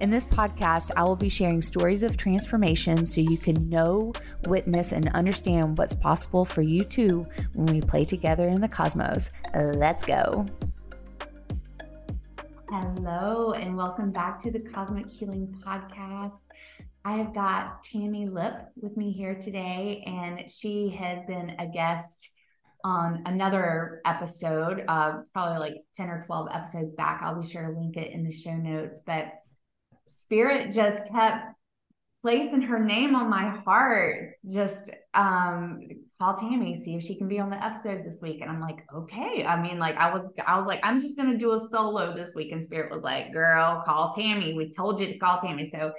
In this podcast, I will be sharing stories of transformation so you can know, witness, and understand what's possible for you too when we play together in the cosmos. Let's go. Hello, and welcome back to the Cosmic Healing Podcast. I have got Tammi Lipp with me here today, and she has been a guest on another episode, uh, probably like 10 or 12 episodes back. I'll be sure to link it in the show notes. But Spirit just kept placing her name on my heart. Just um, call Tammi, see if she can be on the episode this week. And I'm like, okay. I mean, like I was, I was like, I'm just gonna do a solo this week. And Spirit was like, girl, call Tammi. We told you to call Tammi. So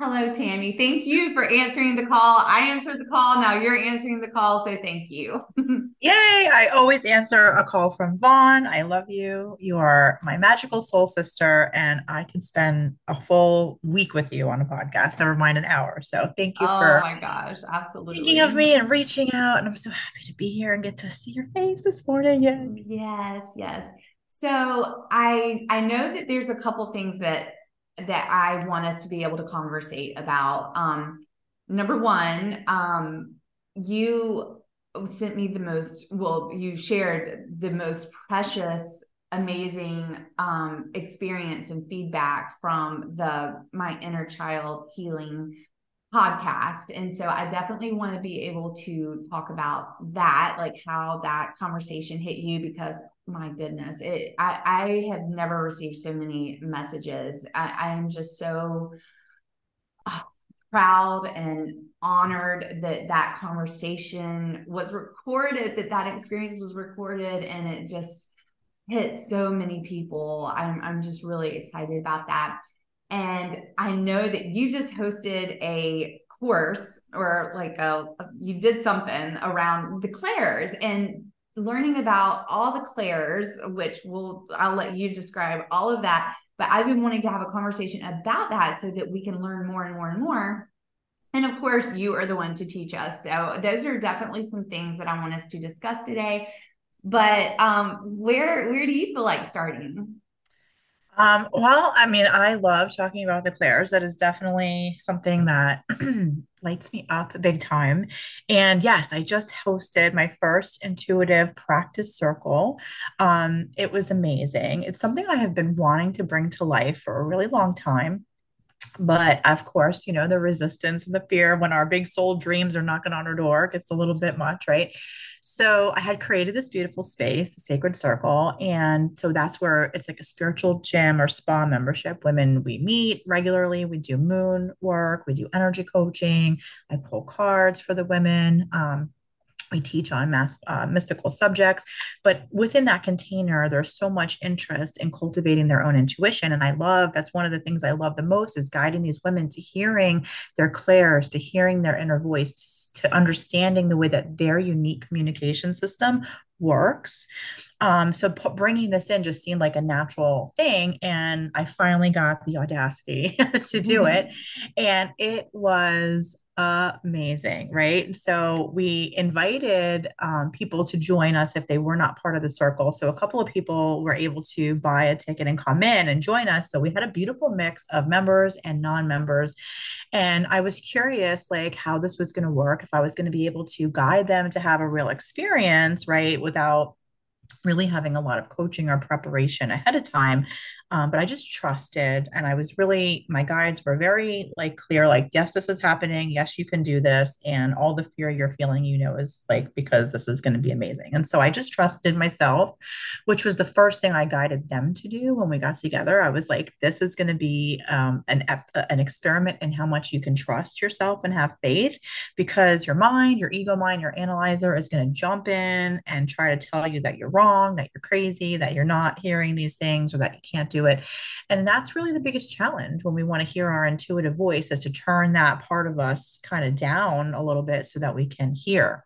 Hello, Tammi. Thank you for answering the call. I answered the call. Now you're answering the call. So thank you. Yay. I always answer a call from Vaughn. I love you. You are my magical soul sister, and I could spend a full week with you on a podcast, never mind an hour. So thank you oh for my gosh, absolutely thinking of me and reaching out. And I'm so happy to be here and get to see your face this morning. Yay. Yes, yes. So I I know that there's a couple things that that I want us to be able to conversate about. Um, number one, um, you sent me the most, well, you shared the most precious, amazing um, experience and feedback from the My Inner Child Healing podcast. And so I definitely want to be able to talk about that, like how that conversation hit you, because my goodness, it I, I have never received so many messages. I, I am just so oh, proud and honored that that conversation was recorded, that that experience was recorded, and it just hit so many people. I'm I'm just really excited about that. And I know that you just hosted a course or like a you did something around the clairs and learning about all the clairs, which will I'll let you describe all of that. But I've been wanting to have a conversation about that so that we can learn more and more and more. And of course, you are the one to teach us. So those are definitely some things that I want us to discuss today. But um, where where do you feel like starting? Um, well, I mean, I love talking about the clairs. That is definitely something that lights me up big time. And yes, I just hosted my first intuitive practice circle. Um, it was amazing. It's something I have been wanting to bring to life for a really long time. But of course, you know, the resistance and the fear when our big soul dreams are knocking on our door gets a little bit much, right? So I had created this beautiful space, the Sacred Circle. And so that's where it's like a spiritual gym or spa membership. Women, we meet regularly, we do moon work, we do energy coaching, I pull cards for the women. Um, we teach on mass uh, mystical subjects but within that container there's so much interest in cultivating their own intuition and i love that's one of the things i love the most is guiding these women to hearing their clairs to hearing their inner voice to, to understanding the way that their unique communication system works um, so p- bringing this in just seemed like a natural thing and i finally got the audacity to do mm-hmm. it and it was amazing, right? So we invited um, people to join us if they were not part of the circle. So a couple of people were able to buy a ticket and come in and join us. So we had a beautiful mix of members and non-members. And I was curious, like how this was going to work, if I was going to be able to guide them to have a real experience, right, without really having a lot of coaching or preparation ahead of time um, but i just trusted and i was really my guides were very like clear like yes this is happening. Yes you can do this. And all the fear you're feeling you know is like because this is going to be amazing. And so i just trusted myself which was the first thing i guided them to do when we got together. I was like this is going to be um, an, an experiment in how much you can trust yourself and have faith because your mind your ego mind your analyzer is going to jump in and try to tell you that you're wrong that you're crazy that you're not hearing these things or that you can't do it. And that's really the biggest challenge when we want to hear our intuitive voice is to turn that part of us kind of down a little bit so that we can hear.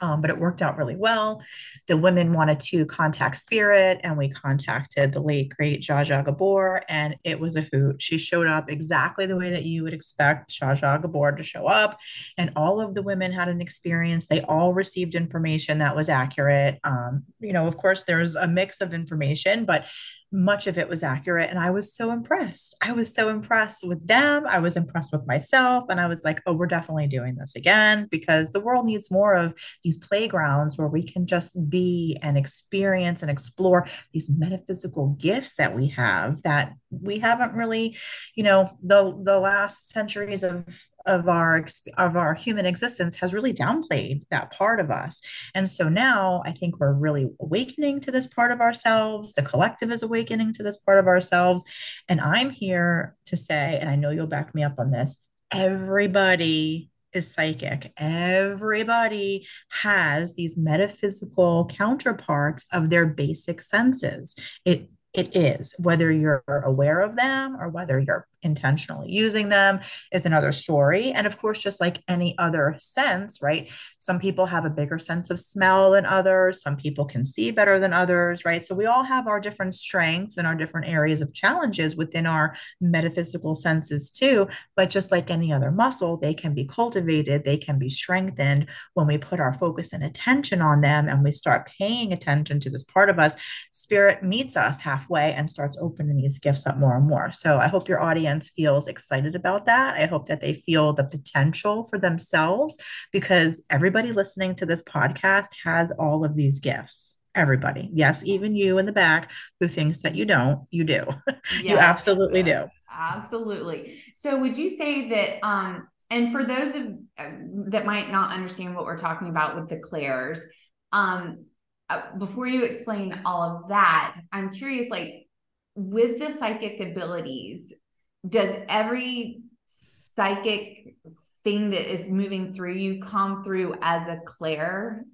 Um, but it worked out really well. The women wanted to contact Spirit, and we contacted the late great Zsa Gabor, and it was a hoot. She showed up exactly the way that you would expect Zsa Gabor to show up, and all of the women had an experience. They all received information that was accurate. Um, you know, of course, there's a mix of information, but much of it was accurate. And I was so impressed. I was so impressed with them. I was impressed with myself. And I was like, oh, we're definitely doing this again because the world needs more of these playgrounds where we can just be and experience and explore these metaphysical gifts that we have that we haven't really, you know, the the last centuries of of our of our human existence has really downplayed that part of us. And so now i think we're really awakening to this part of ourselves. The collective is awakening to this part of ourselves. And i'm here to say and i know you'll back me up on this everybody is psychic. Everybody has these metaphysical counterparts of their basic senses. It it is whether you're aware of them or whether you're intentionally using them is another story. And of course, just like any other sense, right? Some people have a bigger sense of smell than others. Some people can see better than others, right? So we all have our different strengths and our different areas of challenges within our metaphysical senses too. But just like any other muscle, they can be cultivated, they can be strengthened when we put our focus and attention on them and we start paying attention to this part of us. Spirit meets us halfway and starts opening these gifts up more and more. So I hope your audience audience feels excited about that. I hope that they feel the potential for themselves because everybody listening to this podcast has all of these gifts. Everybody. Yes, even you in the back who thinks that you don't, you do. Yes, you absolutely do. Absolutely. So would you say that um and for those of uh, that might not understand what we're talking about with the clairs, um uh, before you explain all of that, I'm curious like with the psychic abilities, does every psychic thing that is moving through you come through as a clair?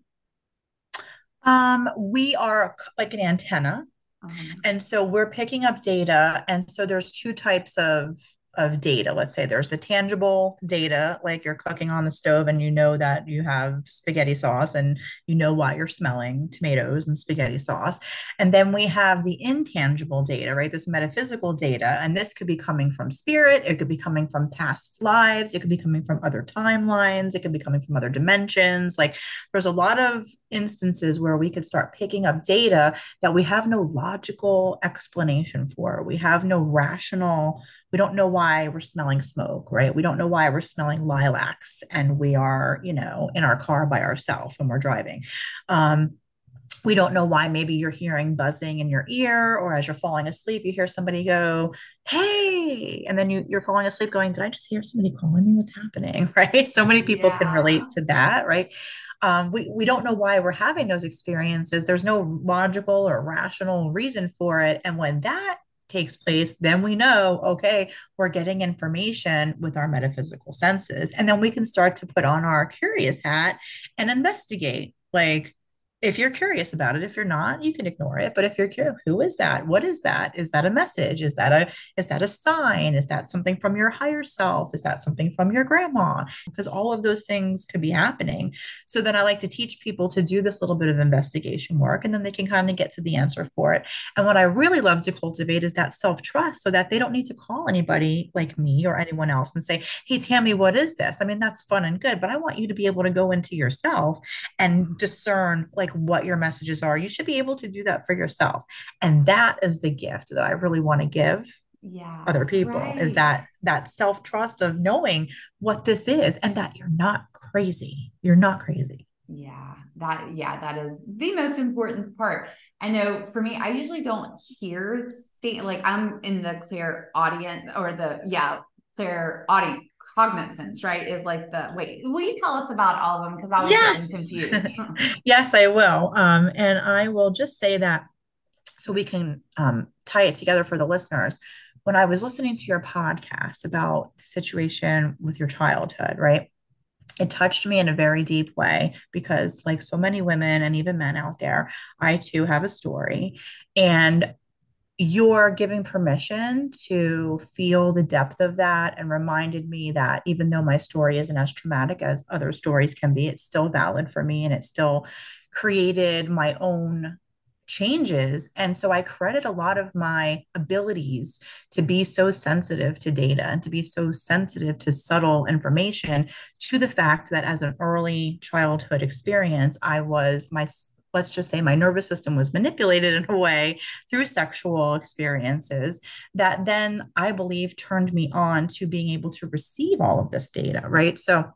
Um, we are like an antenna. Uh-huh. And so we're picking up data. And so there's two types of of data. Let's say there's the tangible data, like you're cooking on the stove and you know that you have spaghetti sauce and you know why you're smelling tomatoes and spaghetti sauce. And then we have the intangible data, right? This metaphysical data. And this could be coming from spirit, it could be coming from past lives, it could be coming from other timelines, it could be coming from other dimensions. Like there's a lot of instances where we could start picking up data that we have no logical explanation for. We have no rational we don't know why we're smelling smoke, right? We don't know why we're smelling lilacs and we are, you know, in our car by ourselves when we're driving. Um, we don't know why maybe you're hearing buzzing in your ear or as you're falling asleep you hear somebody go hey and then you, you're falling asleep going did i just hear somebody calling me what's happening right so many people yeah. can relate to that right um, we, we don't know why we're having those experiences there's no logical or rational reason for it and when that takes place, then we know, okay, we're getting information with our metaphysical senses. And then we can start to put on our curious hat and investigate like, if you're curious about it if you're not you can ignore it but if you're curious who is that? What is that? Is that a message? Is that a is that a sign? Is that something from your higher self? Is that something from your grandma? Because all of those things could be happening. So then i like to teach people to do this little bit of investigation work and then they can kind of get to the answer for it. And what i really love to cultivate is that self-trust so that they don't need to call anybody like me or anyone else and say hey tammi what is this? I mean that's fun and good but i want you to be able to go into yourself and discern like like what your messages are. You should be able to do that for yourself. And that is the gift that I really want to give yeah other people right. is that that self-trust of knowing what this is and that you're not crazy. You're not crazy. Yeah, that yeah, that is the most important part. I know for me, I usually don't hear the like I'm in the clairaudience or the yeah, clairaudience cognizance, right? Is like the wait, will you tell us about all of them? Because I was yes. getting confused. yes, I will. Um, and I will just say that so we can um, tie it together for the listeners. When I was listening to your podcast about the situation with your childhood, right? It touched me in a very deep way because, like so many women and even men out there, I too have a story. And you're giving permission to feel the depth of that and reminded me that even though my story isn't as traumatic as other stories can be, it's still valid for me and it still created my own changes. And so I credit a lot of my abilities to be so sensitive to data and to be so sensitive to subtle information to the fact that as an early childhood experience, I was my let's just say my nervous system was manipulated in a way through sexual experiences that then I believe turned me on to being able to receive all of this data, right? So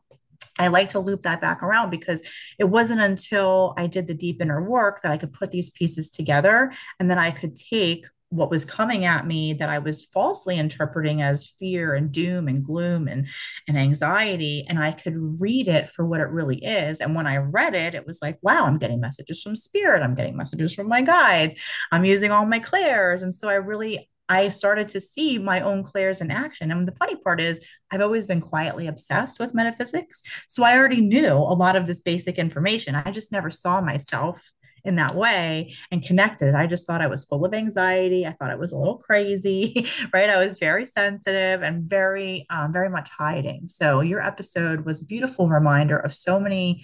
I like to loop that back around because it wasn't until I did the deep inner work that I could put these pieces together and then I could take what was coming at me that I was falsely interpreting as fear and doom and gloom and, and anxiety. And I could read it for what it really is. And when I read it, it was like, wow, I'm getting messages from spirit. I'm getting messages from my guides. I'm using all my clairs. And so I really, I started to see my own clairs in action. And the funny part is, I've always been quietly obsessed with metaphysics. So I already knew a lot of this basic information. I just never saw myself in that way and connected. I just thought I was full of anxiety. I thought I was a little crazy, right? I was very sensitive and very, um, very much hiding. So your episode was a beautiful reminder of so many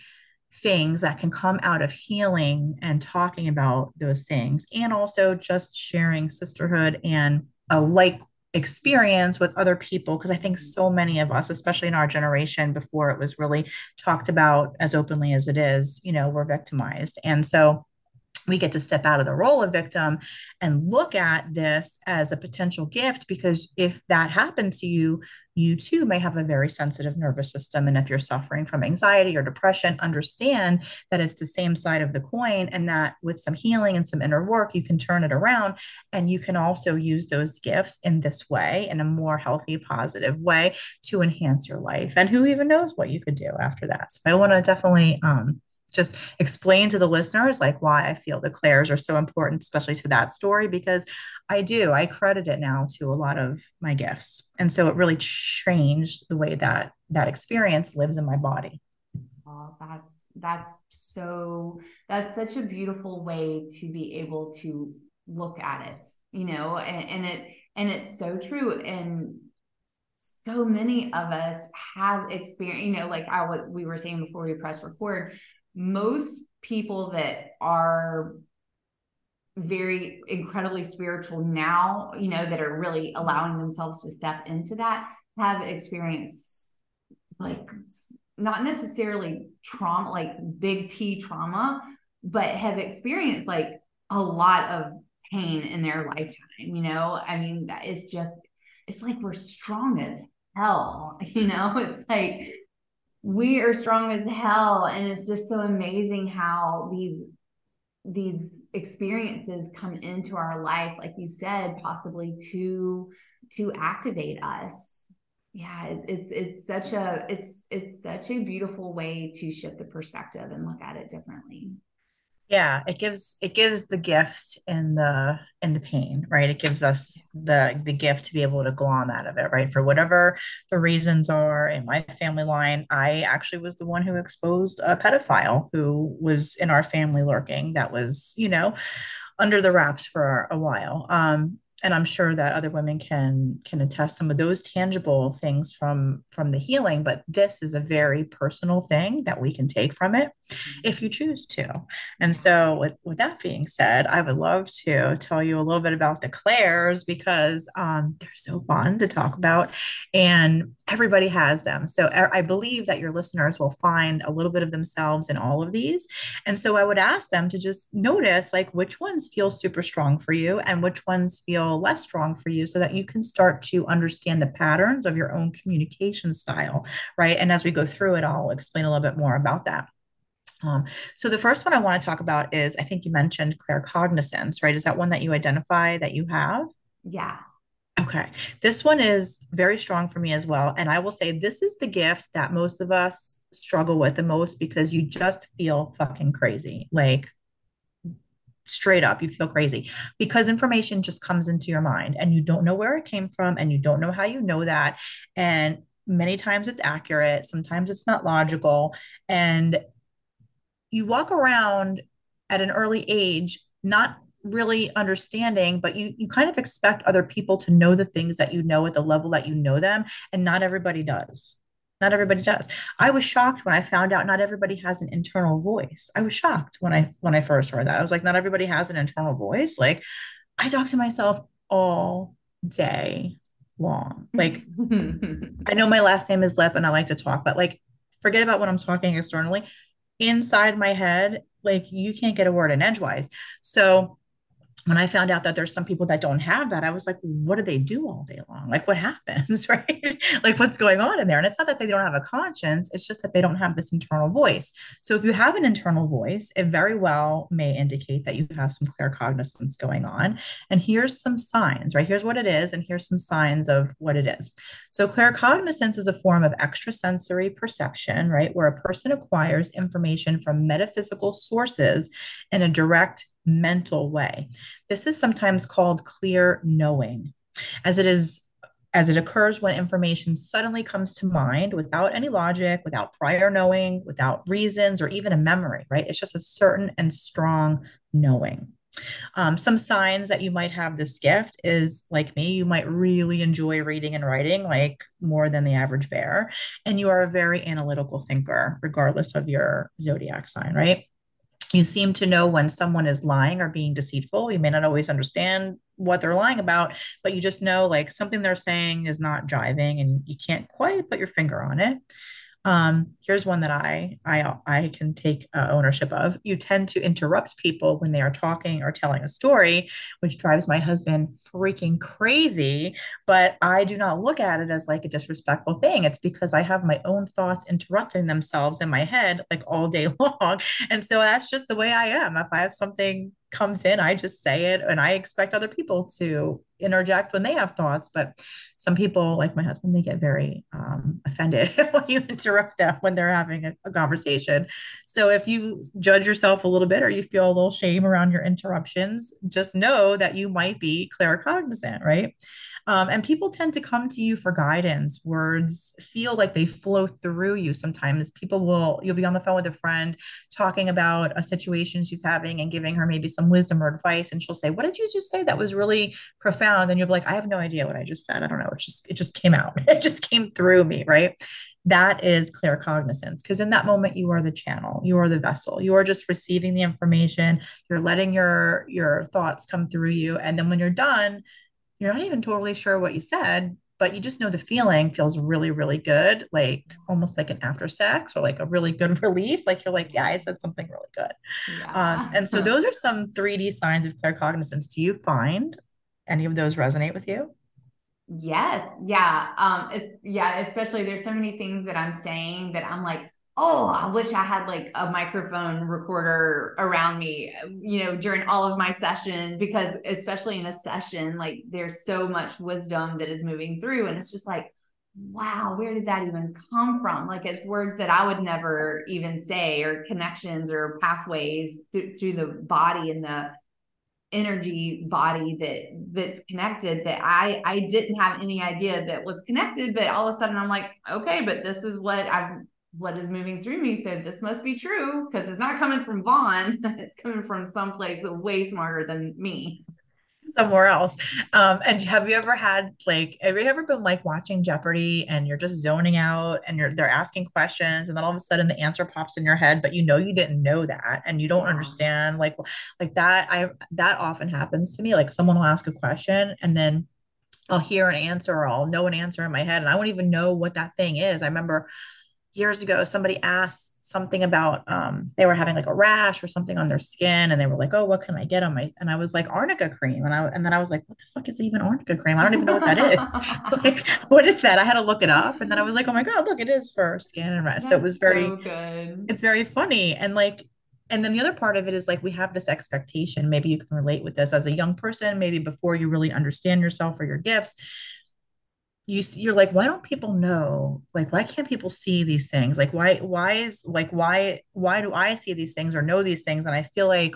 things that can come out of healing and talking about those things, and also just sharing sisterhood and a like experience with other people because i think so many of us especially in our generation before it was really talked about as openly as it is you know we're victimized. And so we get to step out of the role of victim and look at this as a potential gift because if that happened to you you too may have a very sensitive nervous system. And if you're suffering from anxiety or depression understand that it's the same side of the coin and that with some healing and some inner work you can turn it around and you can also use those gifts in this way in a more healthy positive way to enhance your life. And who even knows what you could do after that. So i want to definitely um, just explain to the listeners like why I feel the clairs are so important, especially to that story, because I do. I credit it now to a lot of my gifts. And so it really changed the way that that experience lives in my body. Oh, that's that's so that's such a beautiful way to be able to look at it, you know, and, and it and it's so true. And so many of us have experience, you know, like I we were saying before we press record, most people that are very incredibly spiritual now, you know, that are really allowing themselves to step into that have experienced like not necessarily trauma, like big T trauma, but have experienced like a lot of pain in their lifetime. You know, I mean, that is just, it's like we're strong as hell, you know, it's like we are strong as hell and it's just so amazing how these these experiences come into our life like you said possibly to to activate us. Yeah it, it's it's such a it's it's such a beautiful way to shift the perspective and look at it differently yeah it gives it gives the gift in the in the pain right? It gives us the the gift to be able to glom out of it right? For whatever the reasons are in my family line i actually was the one who exposed a pedophile who was in our family lurking that was you know under the wraps for a while. Um and i'm sure that other women can can attest some of those tangible things from from the healing but this is a very personal thing that we can take from it if you choose to. And so with, with that being said i would love to tell you a little bit about the clairs because um, they're so fun to talk about and everybody has them. So i believe that your listeners will find a little bit of themselves in all of these. And so i would ask them to just notice like which ones feel super strong for you and which ones feel less strong for you so that you can start to understand the patterns of your own communication style, right? And as we go through it, I'll explain a little bit more about that. Um, so the first one I want to talk about is I think you mentioned claircognizance, right? Is that one that you identify that you have? Yeah. Okay. This one is very strong for me as well. And I will say this is the gift that most of us struggle with the most because you just feel fucking crazy. Like straight up you feel crazy. Because information just comes into your mind and you don't know where it came from and you don't know how you know that. And many times it's accurate sometimes it's not logical. And you walk around at an early age not really understanding, but you you kind of expect other people to know the things that you know at the level that you know them, and not everybody does. Not everybody does. I was shocked when I found out not everybody has an internal voice. I was shocked when I when I first heard that. I was like, not everybody has an internal voice. Like I talk to myself all day long. Like I know my last name is Lipp and I like to talk, but like forget about when I'm talking externally. Inside my head, like you can't get a word in edgewise. So when I found out that there's some people that don't have that, I was like, what do they do all day long? Like, what happens, right? like, what's going on in there? And it's not that they don't have a conscience, it's just that they don't have this internal voice. So, if you have an internal voice, it very well may indicate that you have some claircognizance going on. And here's some signs, right? Here's what it is, and here's some signs of what it is. So, claircognizance is a form of extrasensory perception, right? Where a person acquires information from metaphysical sources in a direct mental way. This is sometimes called clear knowing, as it is as it occurs when information suddenly comes to mind without any logic, without prior knowing, without reasons, or even a memory, right? It's just a certain and strong knowing. Um, some signs that you might have this gift is like me, you might really enjoy reading and writing, like more than the average bear. And you are a very analytical thinker, regardless of your zodiac sign, right? You seem to know when someone is lying or being deceitful. You may not always understand what they're lying about, but you just know like something they're saying is not jiving and you can't quite put your finger on it. Um, here's one that I I I can take uh, ownership of. You tend to interrupt people when they are talking or telling a story, which drives my husband freaking crazy. But I do not look at it as like a disrespectful thing. It's because I have my own thoughts interrupting themselves in my head like all day long, and so that's just the way I am. If I have something comes in, I just say it, and I expect other people to interject when they have thoughts. But some people, like my husband, they get very um, offended when you interrupt them when they're having a, a, conversation. So if you judge yourself a little bit or you feel a little shame around your interruptions, just know that you might be claircognizant, right? Um, and people tend to come to you for guidance. Words feel like they flow through you. Sometimes people will, you'll be on the phone with a friend talking about a situation she's having and giving her maybe some wisdom or advice. And she'll say, What did you just say? That was really profound. And you'll be like, I have no idea what I just said. I don't know. It just, it just came out. It just came through me. Right. That is claircognizance because in that moment you are the channel, you are the vessel, you are just receiving the information, you're letting your your thoughts come through you, and then when you're done, you're not even totally sure what you said, but you just know the feeling feels really, really good, like almost like an after sex or like a really good relief. Like you're like, yeah, I said something really good. Yeah. Um, and so those are some 3D signs of claircognizance. Do you find any of those resonate with you? Yes. Yeah. Um, yeah, especially there's so many things that I'm saying that I'm like, oh, I wish I had like a microphone recorder around me, you know, during all of my sessions, because especially in a session, like there's so much wisdom that is moving through. And it's just like, wow, where did that even come from? Like it's words that I would never even say, or connections or pathways th- through the body and the energy body that that's connected that I I didn't have any idea that was connected but all of a sudden I'm like okay but this is what I'm what is moving through me said this must be true because it's not coming from Vaughn. it's coming from someplace way smarter than me. Somewhere else. Um, and have you ever had like have you ever been like watching Jeopardy and you're just zoning out and you're they're asking questions and then all of a sudden the answer pops in your head, but you know you didn't know that and you don't yeah. understand like like that. I that often happens to me. Like someone will ask a question and then I'll hear an answer or I'll know an answer in my head and I won't even know what that thing is. I remember years ago somebody asked something about um, they were having like a rash or something on their skin and they were like oh what can i get on my and i was like arnica cream and i and then i was like what the fuck is even arnica cream? I don't even know what that is. Like what is that? I had to look it up and then i was like oh my god look it is for skin and rash. That's so it was very so good. it's very funny and like and then the other part of it is like we have this expectation maybe you can relate with this. As a young person maybe before you really understand yourself or your gifts you you're like why don't people know like why can't people see these things like why why is like why why do i see these things or know these things and i feel like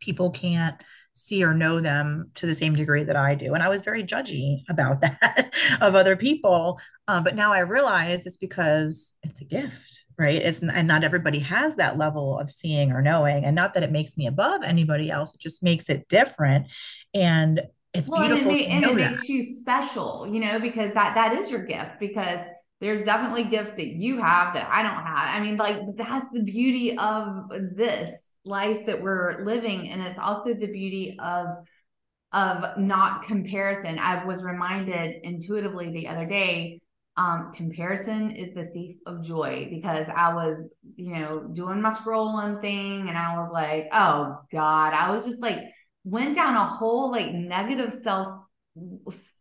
people can't see or know them to the same degree that I do. And I was very judgy about that of other people. Um, but now I realize it's because it's a gift, right? It's and not everybody has that level of seeing or knowing. And not that it makes me above anybody else, it just makes it different. And it's well, beautiful. And, it, and it makes you special, you know, because that that is your gift because there's definitely gifts that you have that I don't have. I mean, like that's the beauty of this life that we're living. And it's also the beauty of of not comparison. I was reminded intuitively the other day, um, comparison is the thief of joy because I was, you know, doing my scrolling thing and I was like, oh God, I was just like went down a whole like negative self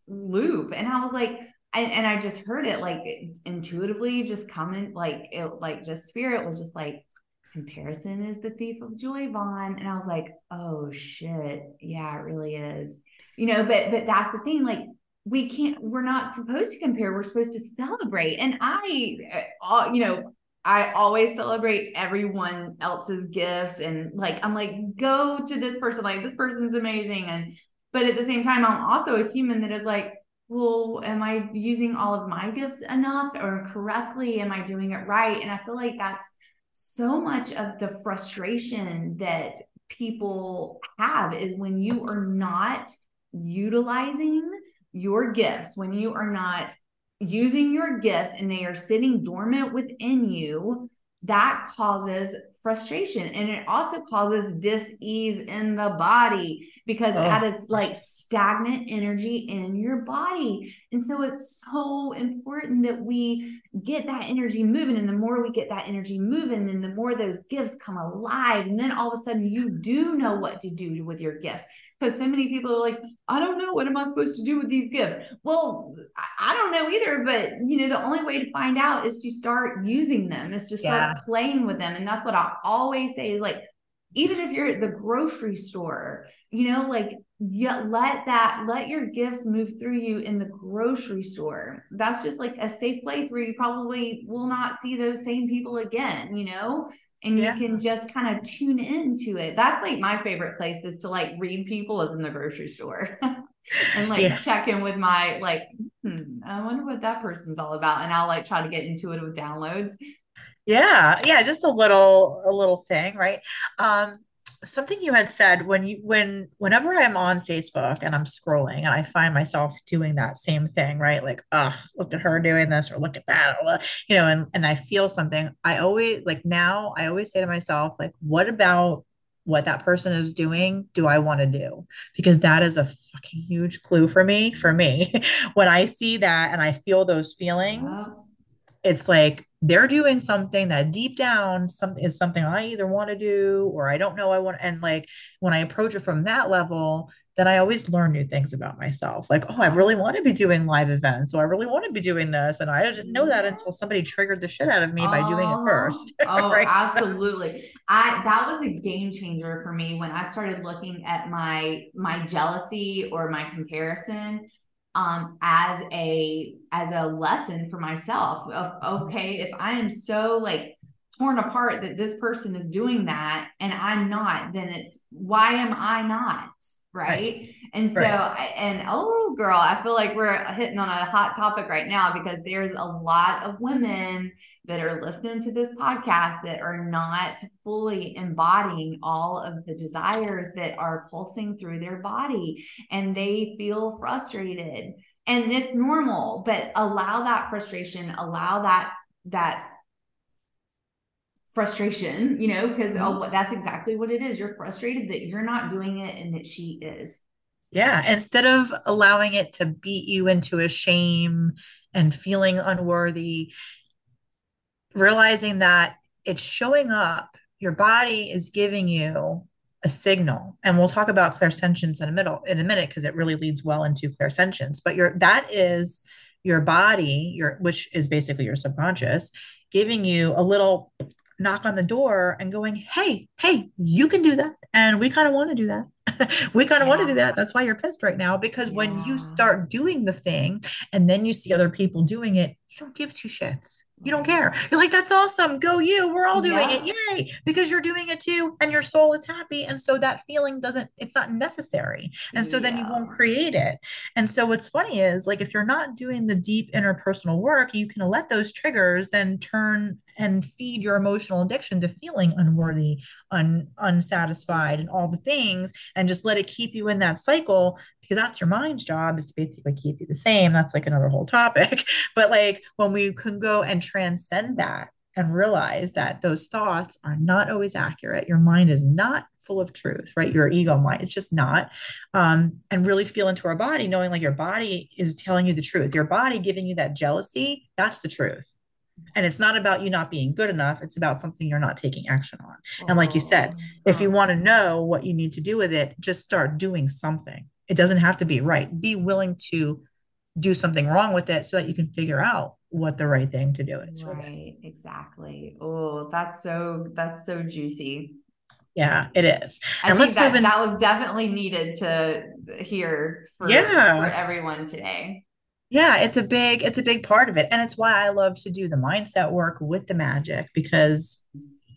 loop. And I was like, I, and I just heard it like intuitively just coming like it like just spirit was just like comparison is the thief of joy Vaughn. And I was like oh shit. Yeah it really is. You know but but that's the thing like we can't we're not supposed to compare. We're supposed to celebrate. And I uh, you know I always celebrate everyone else's gifts and like I'm like go to this person like this person's amazing. And but at the same time I'm also a human that is like well am I using all of my gifts enough or correctly? Am I doing it right? And I feel like that's so much of the frustration that people have is when you are not utilizing your gifts when you are not using your gifts and they are sitting dormant within you, that causes frustration. And it also causes dis-ease in the body because oh. that is like stagnant energy in your body. And so it's so important that we get that energy moving. And the more we get that energy moving then the more those gifts come alive. And then all of a sudden you do know what to do with your gifts because so many people are like, I don't know what am I supposed to do with these gifts. Well, I don't know either, but you know, the only way to find out is to start using them, is to start yeah. playing with them. And that's what I always say is like, even if you're at the grocery store, you know, like yeah, let that let your gifts move through you in the grocery store. That's just like a safe place where you probably will not see those same people again, you know? And yeah. you can just kind of tune into it. That's like my favorite place is to like read people is in the grocery store and like yeah. check in with my like, hmm, I wonder what that person's all about. And I'll like try to get into it with downloads. Yeah. Yeah. Just a little, a little thing. Right. Um, something you had said when you when whenever I'm on Facebook and I'm scrolling and I find myself doing that same thing, right? Like, oh, look at her doing this or look at that, or, you know, and and I feel something. I always like now I always say to myself, like, what about what that person is doing do I want to do? Because that is a fucking huge clue for me. For me, when I see that and I feel those feelings, wow. it's like they're doing something that deep down some is something I either want to do or I don't know I want and like when I approach it from that level then I always learn new things about myself. Like oh I really want to be doing live events or I really want to be doing this and I didn't know that until somebody triggered the shit out of me oh, by doing it oh, first oh right? absolutely. I that was a game changer for me when I started looking at my my jealousy or my comparison um, as a as a lesson for myself of okay if i am so like torn apart that this person is doing that and i'm not then it's why am i not right, right. And so right. and oh girl i feel like we're hitting on a hot topic right now because there's a lot of women that are listening to this podcast that are not fully embodying all of the desires that are pulsing through their body and they feel frustrated and it's normal but allow that frustration allow that that frustration you know because mm-hmm. oh that's exactly what it is you're frustrated that you're not doing it and that she is yeah instead of allowing it to beat you into a shame and feeling unworthy realizing that it's showing up, your body is giving you a signal. And we'll talk about clairsentience in a middle in a minute because it really leads well into clairsentience. But your that is your body, your which is basically your subconscious, giving you a little knock on the door and going, Hey, hey, you can do that. And we kind of want to do that. we kind of yeah. want to do that. That's why you're pissed right now. Because yeah. when you start doing the thing and then you see other people doing it, you don't give two shits. You don't care. You're like, that's awesome. Go you. We're all doing it. Yay. Because you're doing it too. And your soul is happy. And so that feeling doesn't, it's not necessary. And so then you won't create it. And so what's funny is like if you're not doing the deep interpersonal work, you can let those triggers then turn and feed your emotional addiction to feeling unworthy, un, unsatisfied, and all the things, and just let it keep you in that cycle because that's your mind's job is to basically keep you the same. That's like another whole topic. But like when we can go and transcend that and realize that those thoughts are not always accurate, your mind is not full of truth, right? Your ego mind, it's just not. Um, and really feel into our body, knowing like your body is telling you the truth. Your body giving you that jealousy, that's the truth. And it's not about you not being good enough. It's about something you're not taking action on. And like you said, if you want to know what you need to do with it, just start doing something. It doesn't have to be right. Be willing to do something wrong with it so that you can figure out what the right thing to do is right. Exactly. Oh, that's so that's so juicy. Yeah, it is. I And think let's move that in. that was definitely needed to hear for for everyone today. Yeah, it's a big it's a big part of it. And it's why I love to do the mindset work with the magic because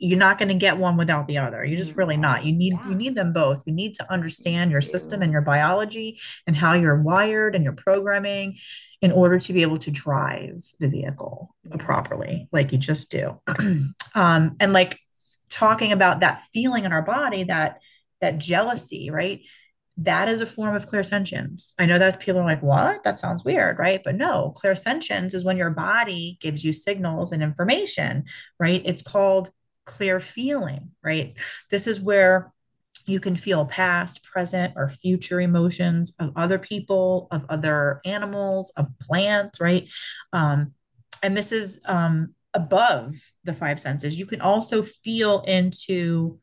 you're not going to get one without the other. You're just really not. You need you need them both. You need to understand your system and your biology and how you're wired and your programming in order to be able to drive the vehicle Yeah. properly, like you just do. Um, and like talking about that feeling in our body, that that jealousy, right? That is a form of clairsentience. I know that people are like, what? That sounds weird, right? But no, clairsentience is when your body gives you signals and information, right? It's called clear feeling, right? This is where you can feel past, present, or future emotions of other people, of other animals, of plants, right? Um, and this is um, above the five senses. You can also feel into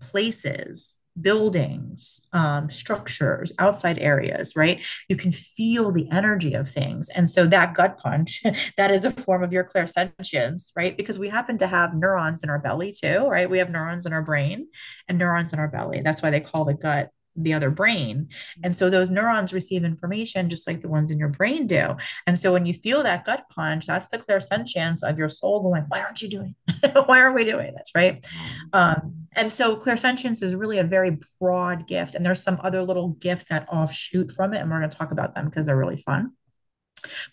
places, buildings, um, structures, outside areas, right? You can feel the energy of things. And so that gut punch, that is a form of your clairsentience, right? Because we happen to have neurons in our belly too, right? We have neurons in our brain and neurons in our belly. That's why they call the gut the other brain. And so those neurons receive information just like the ones in your brain do. And so when you feel that gut punch, that's the clairsentience of your soul going, why aren't you doing? why are we doing this? Right. Um, Um, and so clairsentience is really a very broad gift. And there's some other little gifts that offshoot from it. And we're going to talk about them because they're really fun.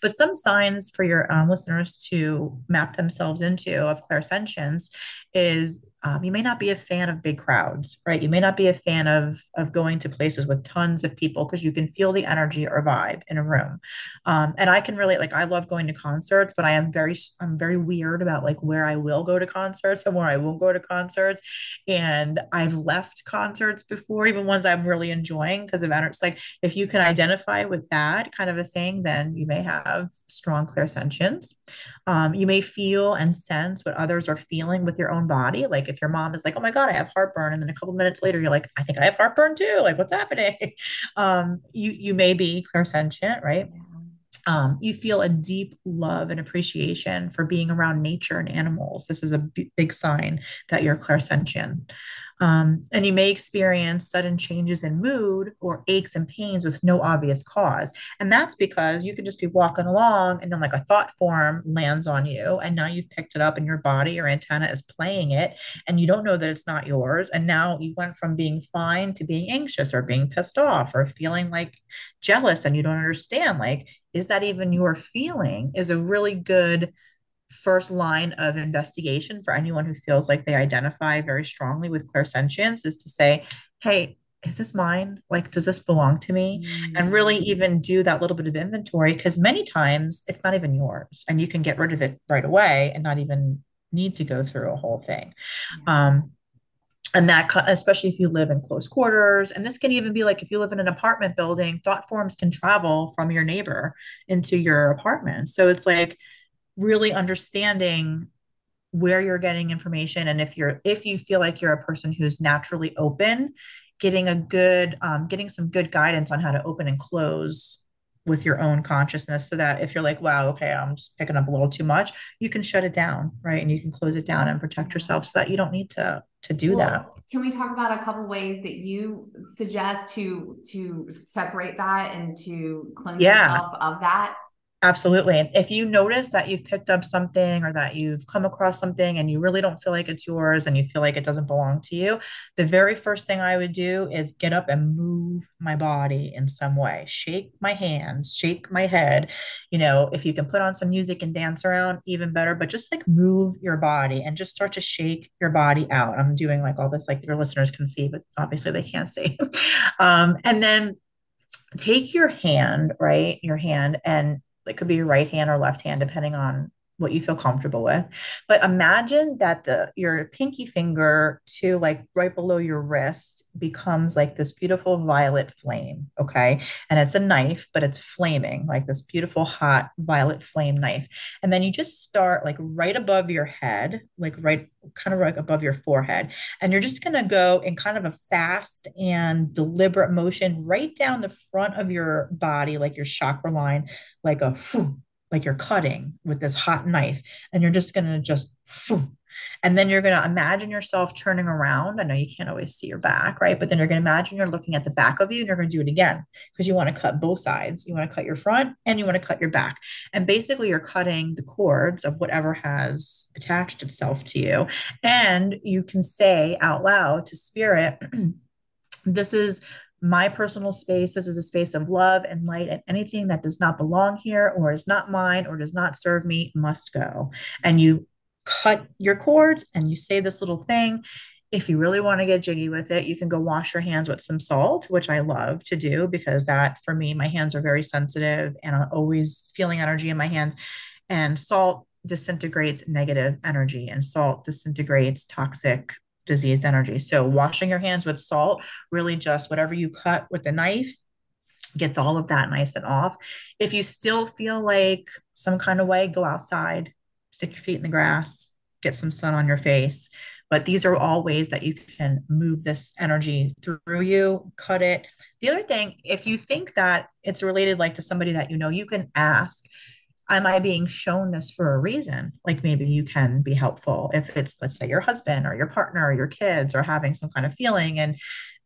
But some signs for your um, listeners to map themselves into of clairsentience is um, you may not be a fan of big crowds, right? You may not be a fan of of going to places with tons of people because you can feel the energy or vibe in a room. Um, and I can relate. Like I love going to concerts, but I am very I'm very weird about like where I will go to concerts and where I won't go to concerts. And I've left concerts before, even ones I'm really enjoying because of. It's like if you can identify with that kind of a thing, then you may have strong clairsentience. Um, you may feel and sense what others are feeling with your own body. Like if your mom is like, "Oh my God, I have heartburn," and then a couple minutes later you're like, "I think I have heartburn too." Like, what's happening? Um, you you may be clairsentient, right? um, you feel a deep love and appreciation for being around nature and animals. This is a b- big sign that you're clairsentient. Um, and you may experience sudden changes in mood or aches and pains with no obvious cause. And that's because you could just be walking along and then, like, a thought form lands on you. And now you've picked it up and your body, your antenna is playing it, and you don't know that it's not yours. And now you went from being fine to being anxious or being pissed off or feeling like jealous and you don't understand. Like, is that even your feeling is a really good first line of investigation for anyone who feels like they identify very strongly with clairsentience is to say, hey, is this mine? Like, does this belong to me? And really Mm, even do that little bit of inventory because many times it's not even yours and you can get rid of it right away and not even need to go through a whole thing. Um, and that, especially if you live in close quarters, and this can even be like if you live in an apartment building, thought forms can travel from your neighbor into your apartment. So it's like really understanding where you're getting information and if you're if you feel like you're a person who's naturally open getting a good um, getting some good guidance on how to open and close with your own consciousness so that if you're like wow okay i'm just picking up a little too much you can shut it down right? And you can close it down and protect yourself so that you don't need to to do that. can we talk about a couple ways that you suggest to to separate that and to cleanse yeah. yourself of that? Absolutely. If you notice that you've picked up something or that you've come across something and you really don't feel like it's yours and you feel like it doesn't belong to you, the very first thing I would do is get up and move my body in some way, shake my hands, shake my head. You know, if you can put on some music and dance around, even better, but just like move your body and just start to shake your body out. I'm doing like all this, like your listeners can see, but obviously they can't see. um, and then take your hand, right? Your hand and it could be your right hand or left hand, depending on what you feel comfortable with. But imagine that the your pinky finger to like right below your wrist becomes like this beautiful violet flame, okay? And it's a knife, but it's flaming, like this beautiful hot violet flame knife. And then you just start like right above your head, like right kind of right above your forehead. And you're just going to go in kind of a fast and deliberate motion right down the front of your body, like your chakra line, like a like you're cutting with this hot knife and you're just going to just and then you're going to imagine yourself turning around. I know you can't always see your back, right? But then you're going to imagine you're looking at the back of you and you're going to do it again because you want to cut both sides. You want to cut your front and you want to cut your back. And basically, you're cutting the cords of whatever has attached itself to you. And you can say out loud to spirit, this is my personal space. This is a space of love and light, and anything that does not belong here or is not mine or does not serve me must go. And you cut your cords and you say this little thing. If you really want to get jiggy with it, you can go wash your hands with some salt, which I love to do because that for me, my hands are very sensitive and I'm always feeling energy in my hands. And salt disintegrates negative energy and salt disintegrates toxic diseased energy. So washing your hands with salt, really just whatever you cut with the knife gets all of that nice and off. If you still feel like some kind of way, go outside, stick your feet in the grass, get some sun on your face. But these are all ways that you can move this energy through you, cut it. The other thing, if you think that it's related like to somebody that you know, you can ask am I being shown this for a reason? Like maybe you can be helpful if it's, let's say, your husband or your partner or your kids or having some kind of feeling and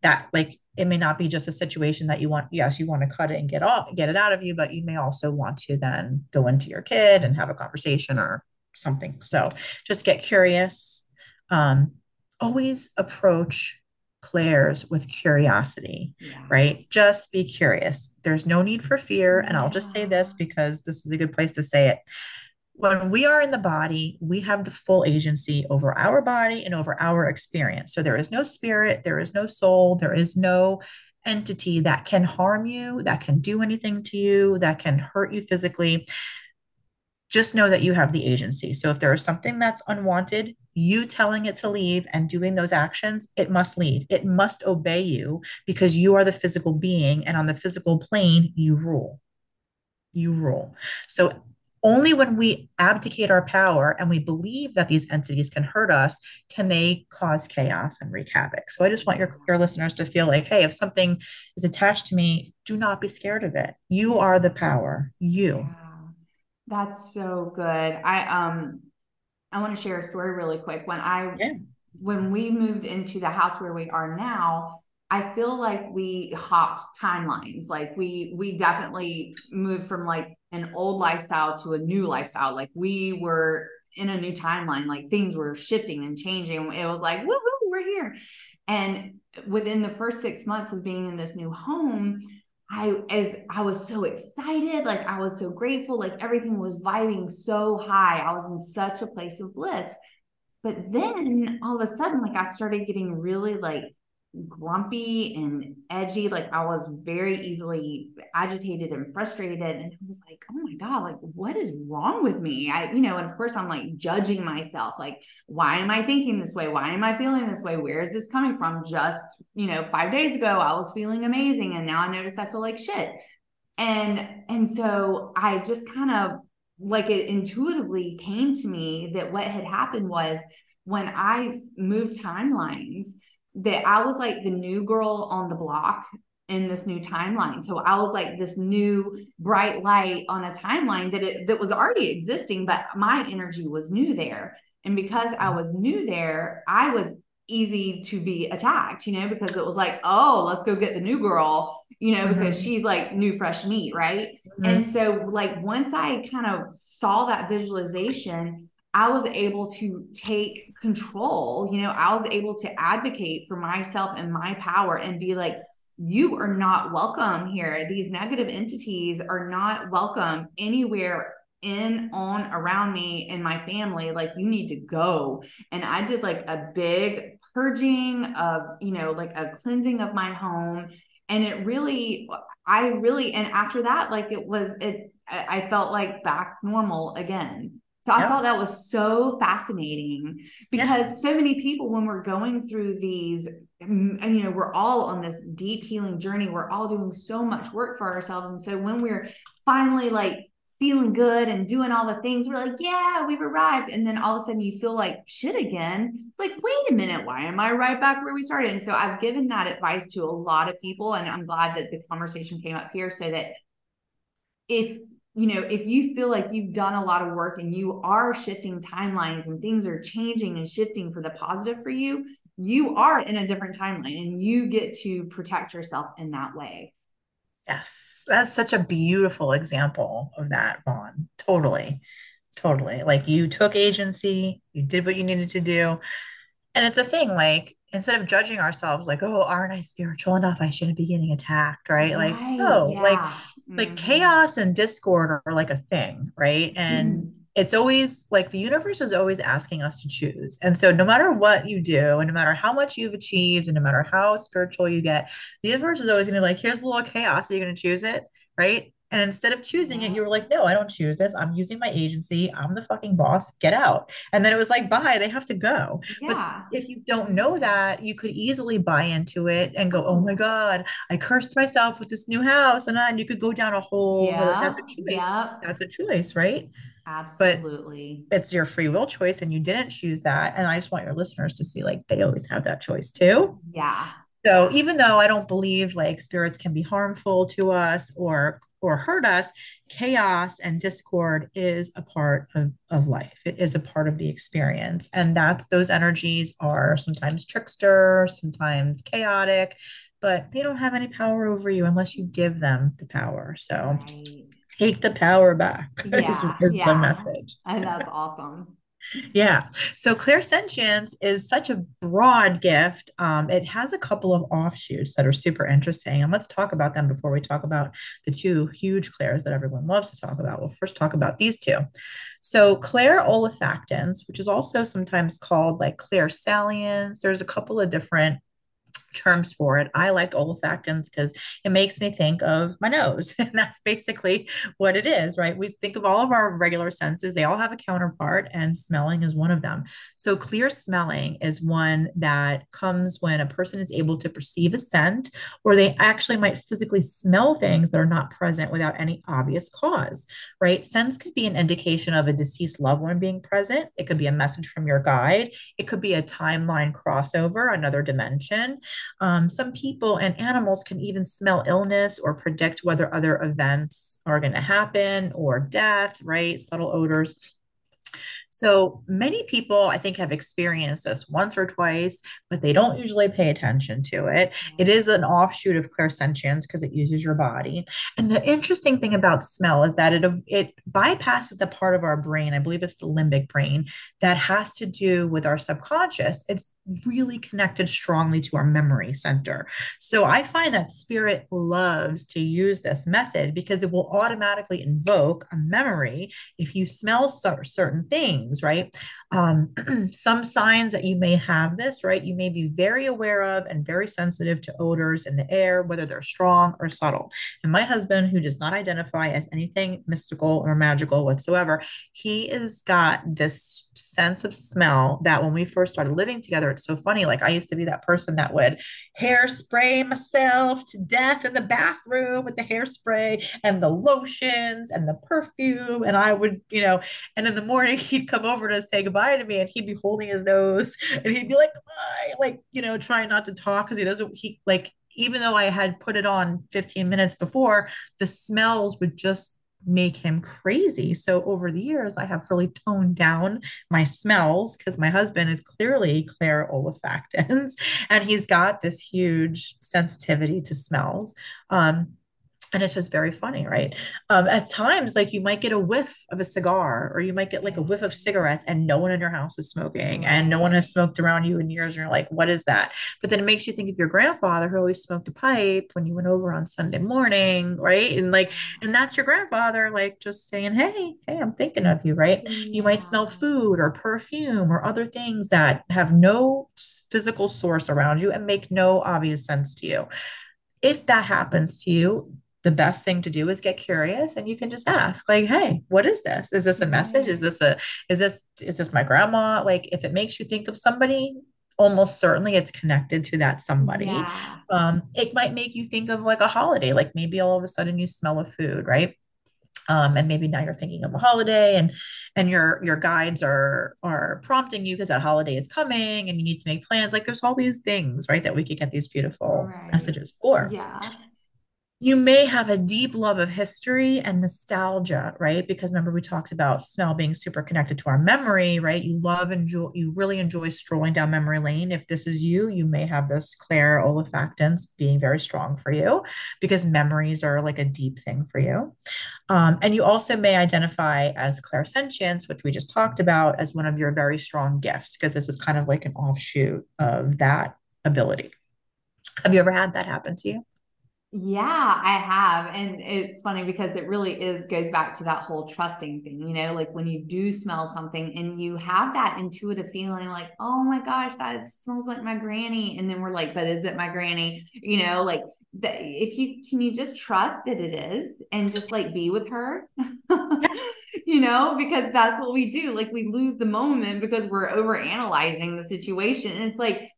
that like it may not be just a situation that you want yes you want to cut it and get off get it out of you but you may also want to then go into your kid and have a conversation or something so just get curious um, always approach clairs with curiosity, yeah. right? Just be curious. There's no need for fear. And I'll just say this because this is a good place to say it. When we are in the body, we have the full agency over our body and over our experience. So there is no spirit, there is no soul, there is no entity that can harm you, that can do anything to you, that can hurt you physically just know that you have the agency. So if there is something that's unwanted, you telling it to leave and doing those actions, it must leave. It must obey you because you are the physical being. And on the physical plane, you rule. You rule. So only when we abdicate our power and we believe that these entities can hurt us can they cause chaos and wreak havoc. So I just want your, your listeners to feel like, hey, if something is attached to me, do not be scared of it. You are the power. You. That's so good. I um I want to share a story really quick. When I yeah. when we moved into the house where we are now, I feel like we hopped timelines. Like we we definitely moved from like an old lifestyle to a new lifestyle. Like we were in a new timeline. Like things were shifting and changing. It was like, woohoo, we're here. And within the first six months of being in this new home, I as I was so excited, like I was so grateful, like everything was vibing so high. I was in such a place of bliss. But then all of a sudden, like I started getting really like grumpy and edgy. Like I was very easily agitated and frustrated. And I was like, oh my God, like what is wrong with me? I, you know, and of course I'm like judging myself. Like, why am I thinking this way? Why am I feeling this way? Where is this coming from? Just, you know, five days ago I was feeling amazing. And now I notice I feel like shit. And and so I just kind of like it intuitively came to me that what had happened was when I moved timelines, that I was like the new girl on the block in this new timeline. So I was like this new bright light on a timeline that it that was already existing, but my energy was new there. And because I was new there, I was easy to be attacked, you know, because it was like, oh, let's go get the new girl, you know, because mm-hmm. she's like new fresh meat, right? Mm-hmm. And so, like, once I kind of saw that visualization, I was able to take control, you know, I was able to advocate for myself and my power and be like, you are not welcome here. These negative entities are not welcome anywhere in, on, around me and my family. Like, you need to go. And I did like a big purging of, you know, like a cleansing of my home. And it really, I really, and after that, like it was, it, I felt like back normal again. So I thought that was so fascinating because so many people, when we're going through these, mm, you know, we're all on this deep healing journey. We're all doing so much work for ourselves. And so when we're finally like feeling good and doing all the things, we're like, yeah, we've arrived. And then all of a sudden you feel like shit again. It's like, wait a minute, why am I right back where we started? And so I've given that advice to a lot of people. And I'm glad that the conversation came up here so that if you know, if you feel like you've done a lot of work and you are shifting timelines and things are changing and shifting for the positive for you, you are in a different timeline and you get to protect yourself in that way. Yes, that's such a beautiful example of that, Vaughn. Totally. Totally. Like you took agency, you did what you needed to do. And it's a thing like instead of judging ourselves like oh aren't i spiritual enough i shouldn't be getting attacked right, right. like no yeah. like mm-hmm. like chaos and discord are, are, like a thing right and mm. it's always like the universe is always asking us to choose and so no matter what you do and no matter how much you've achieved and no matter how spiritual you get the universe is always going to be like here's a little chaos are you going to choose it right and instead of choosing it, you were like, no, I don't choose this. I'm using my agency. I'm the fucking boss. Get out. And then it was like, bye, they have to go. Yeah. But if you don't know that, you could easily buy into it and go, oh my God, I cursed myself with this new house. And then you could go down a whole, yeah. that's a choice. Yeah. That's a choice, right? Absolutely. But it's your free will choice and you didn't choose that. And I just want your listeners to see like they always have that choice too. Yeah. So even though I don't believe like spirits can be harmful to us or or hurt us, chaos and discord is a part of of life. It is a part of the experience, and that's those energies are sometimes trickster, sometimes chaotic, but they don't have any power over you unless you give them the power. So. Right. Take the power back yeah, is, is yeah. the message. And that's awesome. Yeah. So clairsentience is such a broad gift. Um, it has a couple of offshoots that are super interesting. And let's talk about them before we talk about the two huge clairs that everyone loves to talk about. We'll first talk about these two. So clair olfactans, which is also sometimes called like clairsalience. There's a couple of different terms for it. I like olfactants because it makes me think of my nose. And that's basically what it is, right? We think of all of our regular senses, they all have a counterpart, and smelling is one of them. So, clear smelling is one that comes when a person is able to perceive a scent, or they actually might physically smell things that are not present without any obvious cause, right? Scents could be an indication of a deceased loved one being present. It could be a message from your guide. It could be a timeline crossover, another dimension. Um, some people and animals can even smell illness or predict whether other events are going to happen or death, right? Subtle odors. So many people, I think, have experienced this once or twice, but they don't usually pay attention to it. It is an offshoot of clairsentience because it uses your body. And the interesting thing about smell is that it it bypasses the part of our brain. I believe it's the limbic brain that has to do with our subconscious. It's really connected strongly to our memory center. So I find that spirit loves to use this method because it will automatically invoke a memory if you smell certain things, right? Um, some signs that you may have this, right? You may be very aware of and very sensitive to odors in the air, whether they're strong or subtle. And my husband, who does not identify as anything mystical or magical whatsoever, he has got this sense of smell that when we first started living together, it's so funny. Like I used to be that person that would hairspray myself to death in the bathroom with the hairspray and the lotions and the perfume. And I would, you know, and in the morning he'd come over to say goodbye to me and he'd be holding his nose and he'd be like, goodbye, like, you know, trying not to talk because he doesn't, he like, even though I had put it on 15 minutes before, the smells would just make him crazy. So over the years, I have really toned down my smells because my husband is clearly Claire olfactans and he's got this huge sensitivity to smells. Um, and it's just very funny, right? Um, at times, like you might get a whiff of a cigar, or you might get like a whiff of cigarettes, and no one in your house is smoking, and no one has smoked around you in years. And you're like, "What is that?" But then it makes you think of your grandfather who always smoked a pipe when you went over on Sunday morning, right? And like, and that's your grandfather, like just saying, "Hey, hey, I'm thinking of you," right? You might smell food or perfume or other things that have no physical source around you and make no obvious sense to you if that happens to you, the best thing to do is get curious and you can just ask like hey what is this? Is this a message? Is this a is this is this my grandma? Like if it makes you think of somebody almost certainly it's connected to that somebody. Yeah. um it might make you think of like a holiday like maybe all of a sudden you smell a food right? Um, and maybe now you're thinking of a holiday and and your your guides are are prompting you because that holiday is coming and you need to make plans. Like there's all these things right that we could get these beautiful Right. messages for. Yeah. You may have a deep love of history and nostalgia, right? Because remember, we talked about smell being super connected to our memory, right? You love, enjoy, you really enjoy strolling down memory lane. If this is you, you may have this Claire olfactance being very strong for you because memories are like a deep thing for you. Um, and you also may identify as clairsentience, which we just talked about, as one of your very strong gifts, because this is kind of like an offshoot of that ability. Have you ever had that happen to you? Yeah, I have. And it's funny because it really is goes back to that whole trusting thing, you know, like when you do smell something and you have that intuitive feeling like, oh my gosh, that smells like my granny. And then we're like, but is it my granny? You know, like that if you can you just trust that it is and just like be with her, you know, because that's what we do. Like we lose the moment because we're over analyzing the situation. And it's like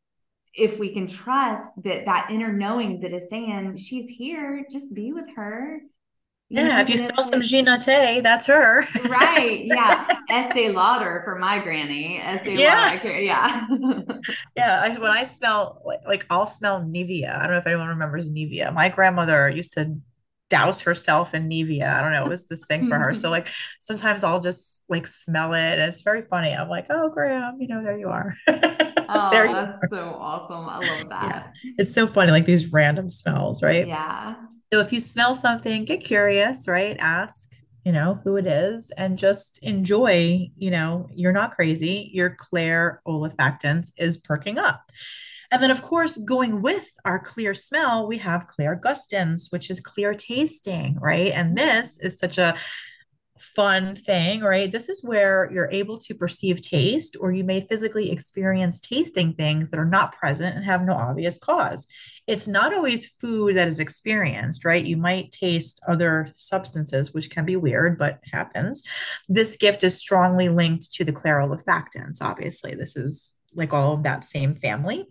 if we can trust that that inner knowing that is saying she's here, just be with her, you Yeah, if you smell some Jean Naté, that's her. right. Yeah. Estee Lauder for my granny. Estee Lauder. Yeah. Care. Yeah. Yeah. I, when I smell, like, like, I'll smell Nivea. I don't know if anyone remembers Nivea. My grandmother used to douse herself in Nivea. I don't know. It was this thing for her. So, like, sometimes I'll just like smell it. And it's very funny. I'm like, oh, Graham, you know, there you are. Oh, that's so awesome. I love that. Yeah. It's so funny, like these random smells, right? Yeah. So if you smell something, get curious, right? Ask, you know, who it is and just enjoy, you know, you're not crazy. Your Claire olfactance is perking up. And then, of course, going with our clear smell, we have clairgustance, which is clear tasting, right? And mm-hmm. this is such a fun thing, right? This is where you're able to perceive taste, or you may physically experience tasting things that are not present and have no obvious cause. It's not always food that is experienced, right? You might taste other substances, which can be weird, but happens. This gift is strongly linked to the clairolifactants. Obviously, this is like all of that same family.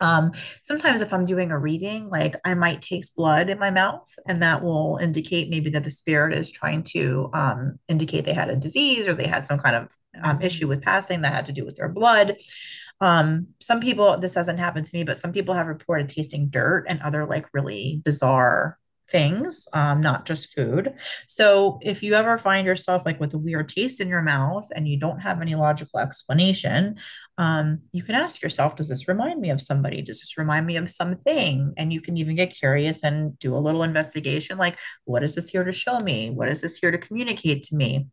Um, sometimes if I'm doing a reading, like I might taste blood in my mouth, and that will indicate maybe that the spirit is trying to um, indicate they had a disease or they had some kind of um, issue with passing that had to do with their blood. Um, some people, this hasn't happened to me, but some people have reported tasting dirt and other like really bizarre things, um, not just food. So if you ever find yourself like with a weird taste in your mouth and you don't have any logical explanation, um, you can ask yourself, does this remind me of somebody? Does this remind me of something? And you can even get curious and do a little investigation like, what is this here to show me? What is this here to communicate to me?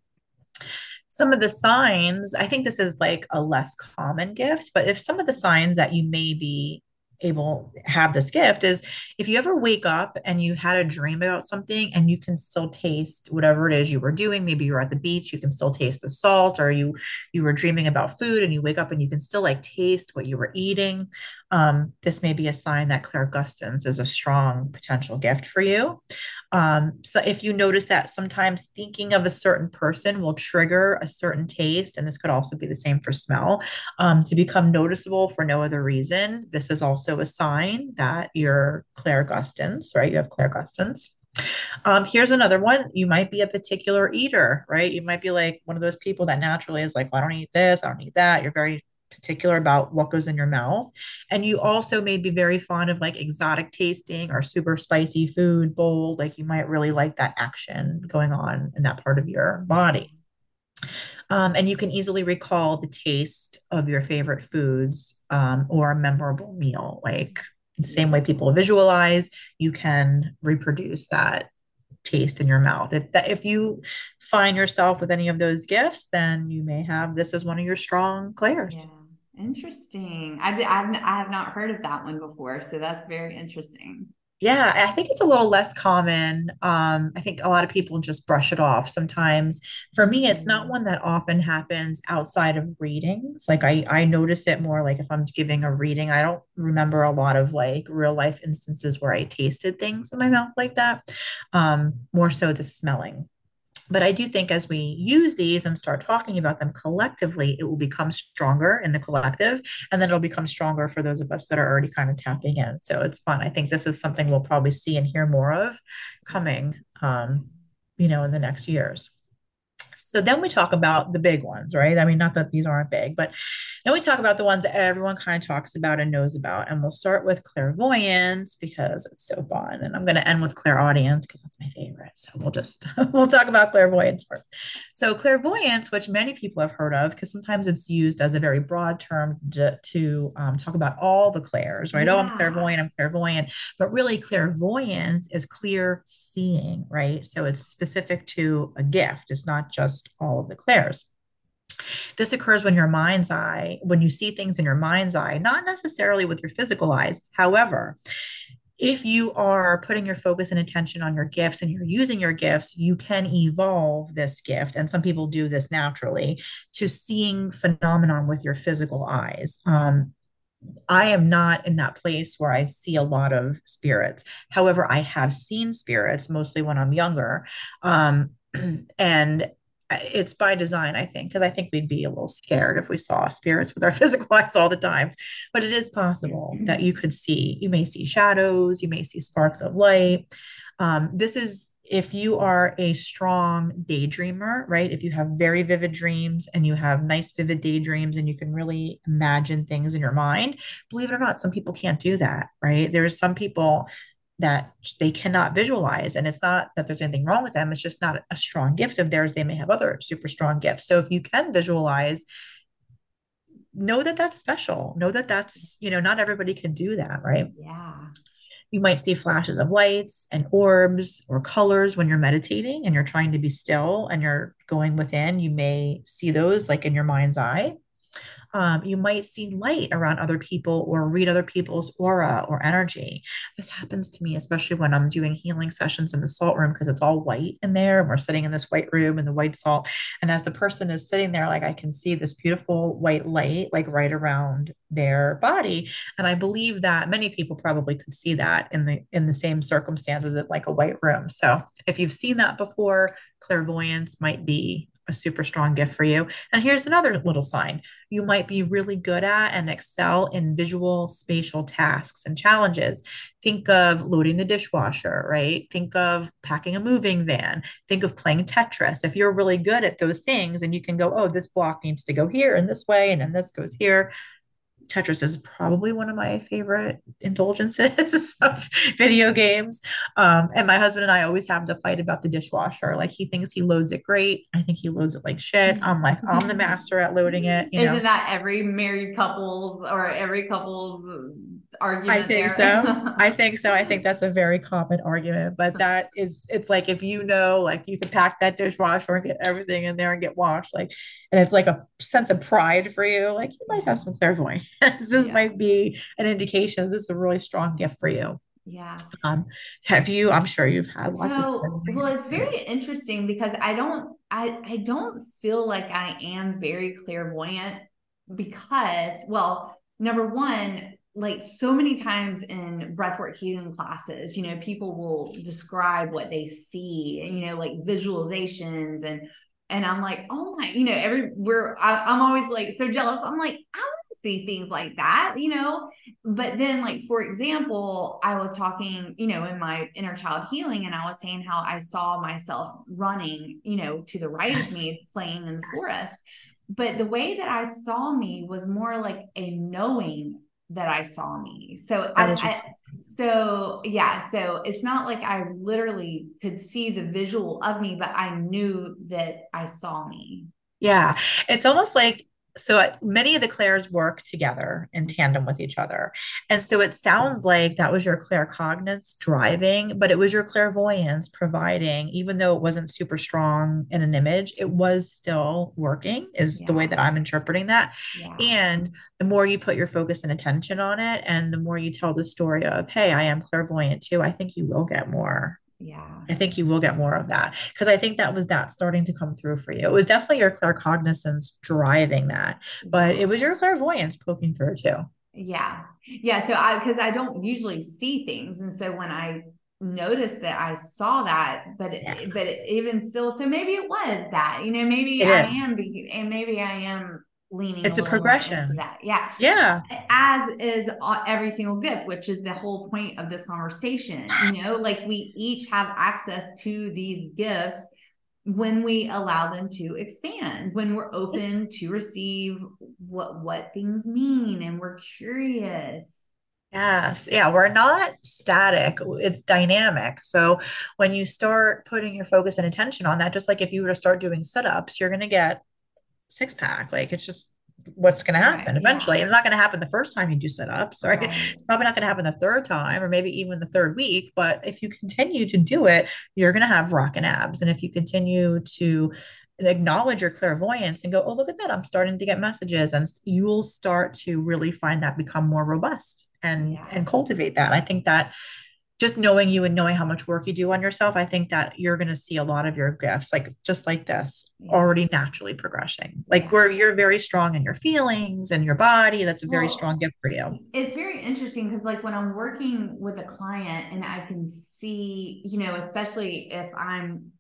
Some of the signs, I think this is like a less common gift, but if some of the signs that you may be able have this gift is if you ever wake up and you had a dream about something and you can still taste whatever it is you were doing maybe you were at the beach you can still taste the salt or you you were dreaming about food and you wake up and you can still like taste what you were eating um, this may be a sign that clairgustance is a strong potential gift for you um, so if you notice that sometimes thinking of a certain person will trigger a certain taste and this could also be the same for smell um, to become noticeable for no other reason. This is also a sign that you're clairgustance, right? You have Claire. Um, here's another one. You might be a particular eater, right? You might be like one of those people that naturally is like, well, I don't eat this, I don't eat that. You're very particular about what goes in your mouth. And you also may be very fond of like exotic tasting or super spicy food, bold. Like you might really like that action going on in that part of your body. Um, and you can easily recall the taste of your favorite foods um, or a memorable meal. Like the same way people visualize, you can reproduce that taste in your mouth. If that, if you find yourself with any of those gifts, then you may have this as one of your strong clairs. Yeah. Interesting. I, did, I've, I have not heard of that one before. So that's very interesting. Yeah, I think it's a little less common. Um, I think a lot of people just brush it off sometimes. For me, it's not Mm. one that often happens outside of readings. Like I, I notice it more like if I'm giving a reading, I don't remember a lot of like real life instances where I tasted things in my mouth like that. Um, more so the smelling. But I do think as we use these and start talking about them collectively, it will become stronger in the collective, and then it'll become stronger for those of us that are already kind of tapping in. So it's fun. I think this is something we'll probably see and hear more of coming, um, you know, in the next years. So then we talk about the big ones, right? I mean, not that these aren't big, but then we talk about the ones that everyone kind of talks about and knows about. And we'll start with clairvoyance because it's so fun. And I'm going to end with clairaudience because that's my favorite. So we'll just we'll talk about clairvoyance first. So clairvoyance, which many people have heard of, because sometimes it's used as a very broad term to, to um, talk about all the clairs, right? Oh, I'm clairvoyant, I'm clairvoyant. But really, clairvoyance is clear seeing, right? So it's specific to a gift. It's not just all of the clairs. This occurs when your mind's eye, when you see things in your mind's eye, not necessarily with your physical eyes. However, if you are putting your focus and attention on your gifts and you're using your gifts, you can evolve this gift. And some people do this naturally to seeing phenomenon with your physical eyes. Um, I am not in that place where I see a lot of spirits. However, I have seen spirits mostly when I'm younger. Um, and it's by design, I think, because I think we'd be a little scared if we saw spirits with our physical eyes all the time. But it is possible that you could see, you may see shadows, you may see sparks of light. Um, this is if you are a strong daydreamer, right? If you have very vivid dreams and you have nice, vivid daydreams and you can really imagine things in your mind, believe it or not, some people can't do that, right? There's some people that they cannot visualize. And it's not that there's anything wrong with them, it's just not a strong gift of theirs. They may have other super strong gifts. So if you can visualize, know that that's special. Know that that's, you know, not everybody can do that, right? Yeah. You might see flashes of lights and orbs or colors when you're meditating and you're trying to be still and you're going within. You may see those like in your mind's eye. Um, you might see light around other people or read other people's aura or energy. This happens to me, especially when I'm doing healing sessions in the salt room because it's all white in there. And we're sitting in this white room in the white salt. And as the person is sitting there, like I can see this beautiful white light, like right around their body. And I believe that many people probably could see that in the in the same circumstances at like a white room. So if you've seen that before, clairvoyance might be a super strong gift for you. And here's another little sign you might be really good at and excel in visual spatial tasks and challenges. Think of loading the dishwasher, right? Think of packing a moving van. Think of playing Tetris. If you're really good at those things and you can go, oh, this block needs to go here in this way, and then this goes here, Tetris is probably one of my favorite indulgences of video games. Um, and my husband and I always have the fight about the dishwasher. Like he thinks he loads it great. I think he loads it like shit. I'm like, I'm the master at loading it. You Isn't that every married couple's or every couple's argument? I think there? so. I think so. I think that's a very common argument, but that is, it's like if you know, like you can pack that dishwasher and get everything in there and get washed, like, and it's like a sense of pride for you, like you might have some clairvoyance. This Yeah. might be an indication this is a really strong gift for you. Yeah. Um, have you, I'm sure you've had lots of So, well, it's very interesting because I don't I I don't feel like I am very clairvoyant because, well, number one, like so many times in breathwork healing classes, you know, people will describe what they see, and you know, like visualizations and and I'm like, oh my, you know, every we're I, I'm always like so jealous. I'm like, I see things like that, you know. But then, like for example, I was talking, you know, in my inner child healing, and I was saying how I saw myself running, you know, to the right of me, playing in the Yes. forest but the way that I saw me was more like a knowing that I saw me. So I, I, so yeah, so it's not like I literally could see the visual of me, but I knew that I saw me. Yeah. It's almost like so many of the clairs work together in tandem with each other. And so it sounds like that was your claircognizance driving, but it was your clairvoyance providing, even though it wasn't super strong in an image, it was still working, is yeah. the way that I'm interpreting that. Yeah. And the more you put your focus and attention on it, and the more you tell the story of, hey, I am clairvoyant too, I think you will get more yeah. I think you will get more of that because i think that was that starting to come through for you. It was definitely your claircognizance driving that but it was your clairvoyance poking through too. Yeah. Yeah so i because i don't usually see things and so when i noticed that i saw that but yeah. but it, even still so maybe it was that you know maybe it i is. am and maybe i am leaning it's a, a progression that yeah yeah as is every single gift which is the whole point of this conversation you know like we each have access to these gifts when we allow them to expand when we're open to receive what what things mean and we're curious Yes. Yeah. We're not static. It's dynamic. So when you start putting your focus and attention on that, just like if you were to start doing sit ups, you're going to get six pack. Like it's just what's going to happen eventually. Yeah. It's not going to happen the first time you do sit ups, right? right? It's probably not going to happen the third time or maybe even the third week. But if you continue to do it, you're going to have rocking abs. And if you continue to acknowledge your clairvoyance and go, oh, look at that, I'm starting to get messages, and you'll start to really find that become more robust and yeah. and cultivate that. I think that just knowing you and knowing how much work you do on yourself, I think that you're going to see a lot of your gifts, like just like this, yeah. already naturally progressing. Like yeah. where you're very strong in your feelings and your body. That's a very well, strong gift for you. It's very interesting because, like, when I'm working with a client and I can see, you know, especially if I'm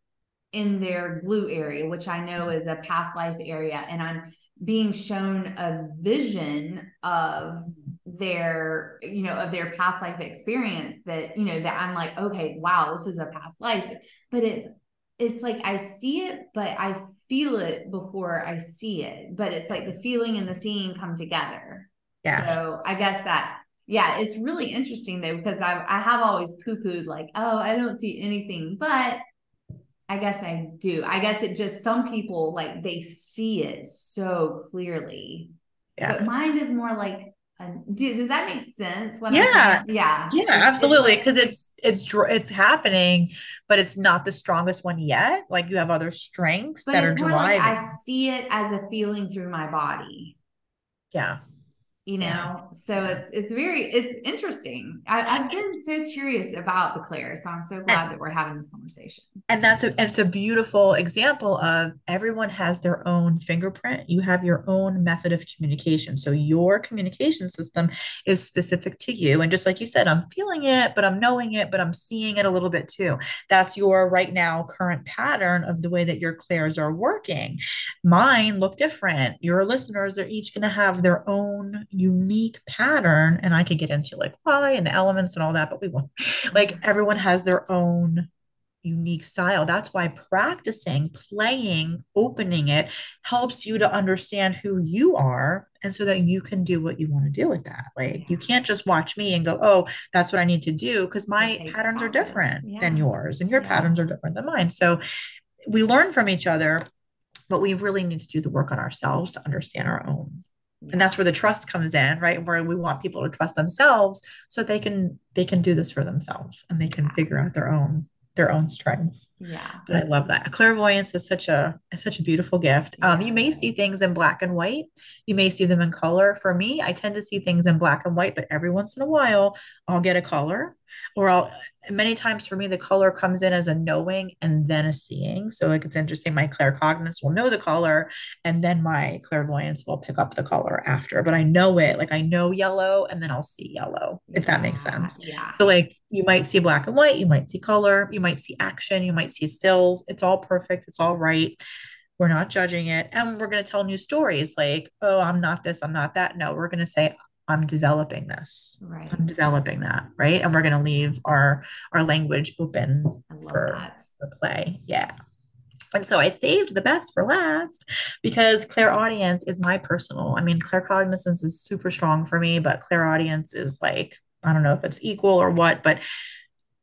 in their glue area, which I know is a past life area, and I'm being shown a vision of their you know of their past life experience that you know that i'm like okay wow this is a past life but it's it's like i see it but i feel it before i see it but it's like the feeling and the seeing come together yeah so i guess that yeah it's really interesting though because i i have always poo-pooed like oh i don't see anything but I guess I do. I guess it just some people like they see it so clearly. Yeah. But mine is more like do, does that make sense? yeah, yeah, yeah, absolutely. Because it's, it's it's happening, but it's not the strongest one yet. Like you have other strengths that are driving. Like I see it as a feeling through my body. Yeah, you know yeah. so it's it's very it's interesting. I, have been so curious about the clair so i'm so glad and, that we're having this conversation. And that's a it's a beautiful example of everyone has their own fingerprint. You have your own method of communication. So your communication system is specific to you. And just like you said i'm feeling it but i'm knowing it but i'm seeing it a little bit too. That's your right now current pattern of the way that your clairs are working. Mine look different. Your listeners are each going to have their own unique pattern and i could get into like why and the elements and all that but we won't. Like everyone has their own unique style. That's why practicing playing opening it helps you to understand who you are and so that you can do what you want to do with that. Like you can't just watch me and go oh that's what i need to do because my patterns are different yeah. than yours and your yeah. patterns are different than mine. So we learn from each other but we really need to do the work on ourselves to understand our own and that's where the trust comes in right where we want people to trust themselves so they can they can do this for themselves and they can figure out their own their own strengths. Yeah. But I love that. Clairvoyance is such a is such a beautiful gift. Yeah. Um, you may see things in black and white. You may see them in color. For me, I tend to see things in black and white, but every once in a while I'll get a color or I'll many times for me the color comes in as a knowing and then a seeing. So like it's interesting. My claircognizance will know the color and then my clairvoyance will pick up the color after. But I know it. Like I know yellow and then I'll see yellow, if that makes sense. Yeah. So like you might see black and white, you might see color, you might see action, you might see stills. It's all perfect, it's all right. We're not judging it. And we're going to tell new stories like, oh, I'm not this, I'm not that. No, we're going to say, I'm developing this. Right. I'm developing that. Right. And we're going to leave our our language open for, for play. Yeah. And so I saved the best for last because clairaudience is my personal. I mean, Claire claircognizance is super strong for me, but clairaudience is like, I don't know if it's equal or what, but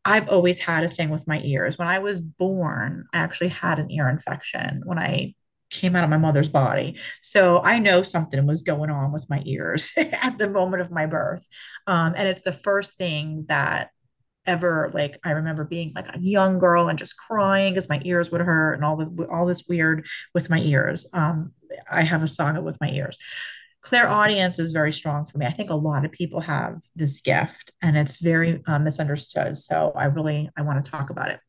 I've always had a thing with my ears. When I was born, I actually had an ear infection when I came out of my mother's body. So I know something was going on with my ears at the moment of my birth. Um, and it's the first things that ever like I remember being like a young girl and just crying because my ears would hurt and all the all this weird with my ears. Um, I have a saga with my ears. Clairaudience is very strong for me. I think a lot of people have this gift and it's very uh, misunderstood. So I really I want to talk about it.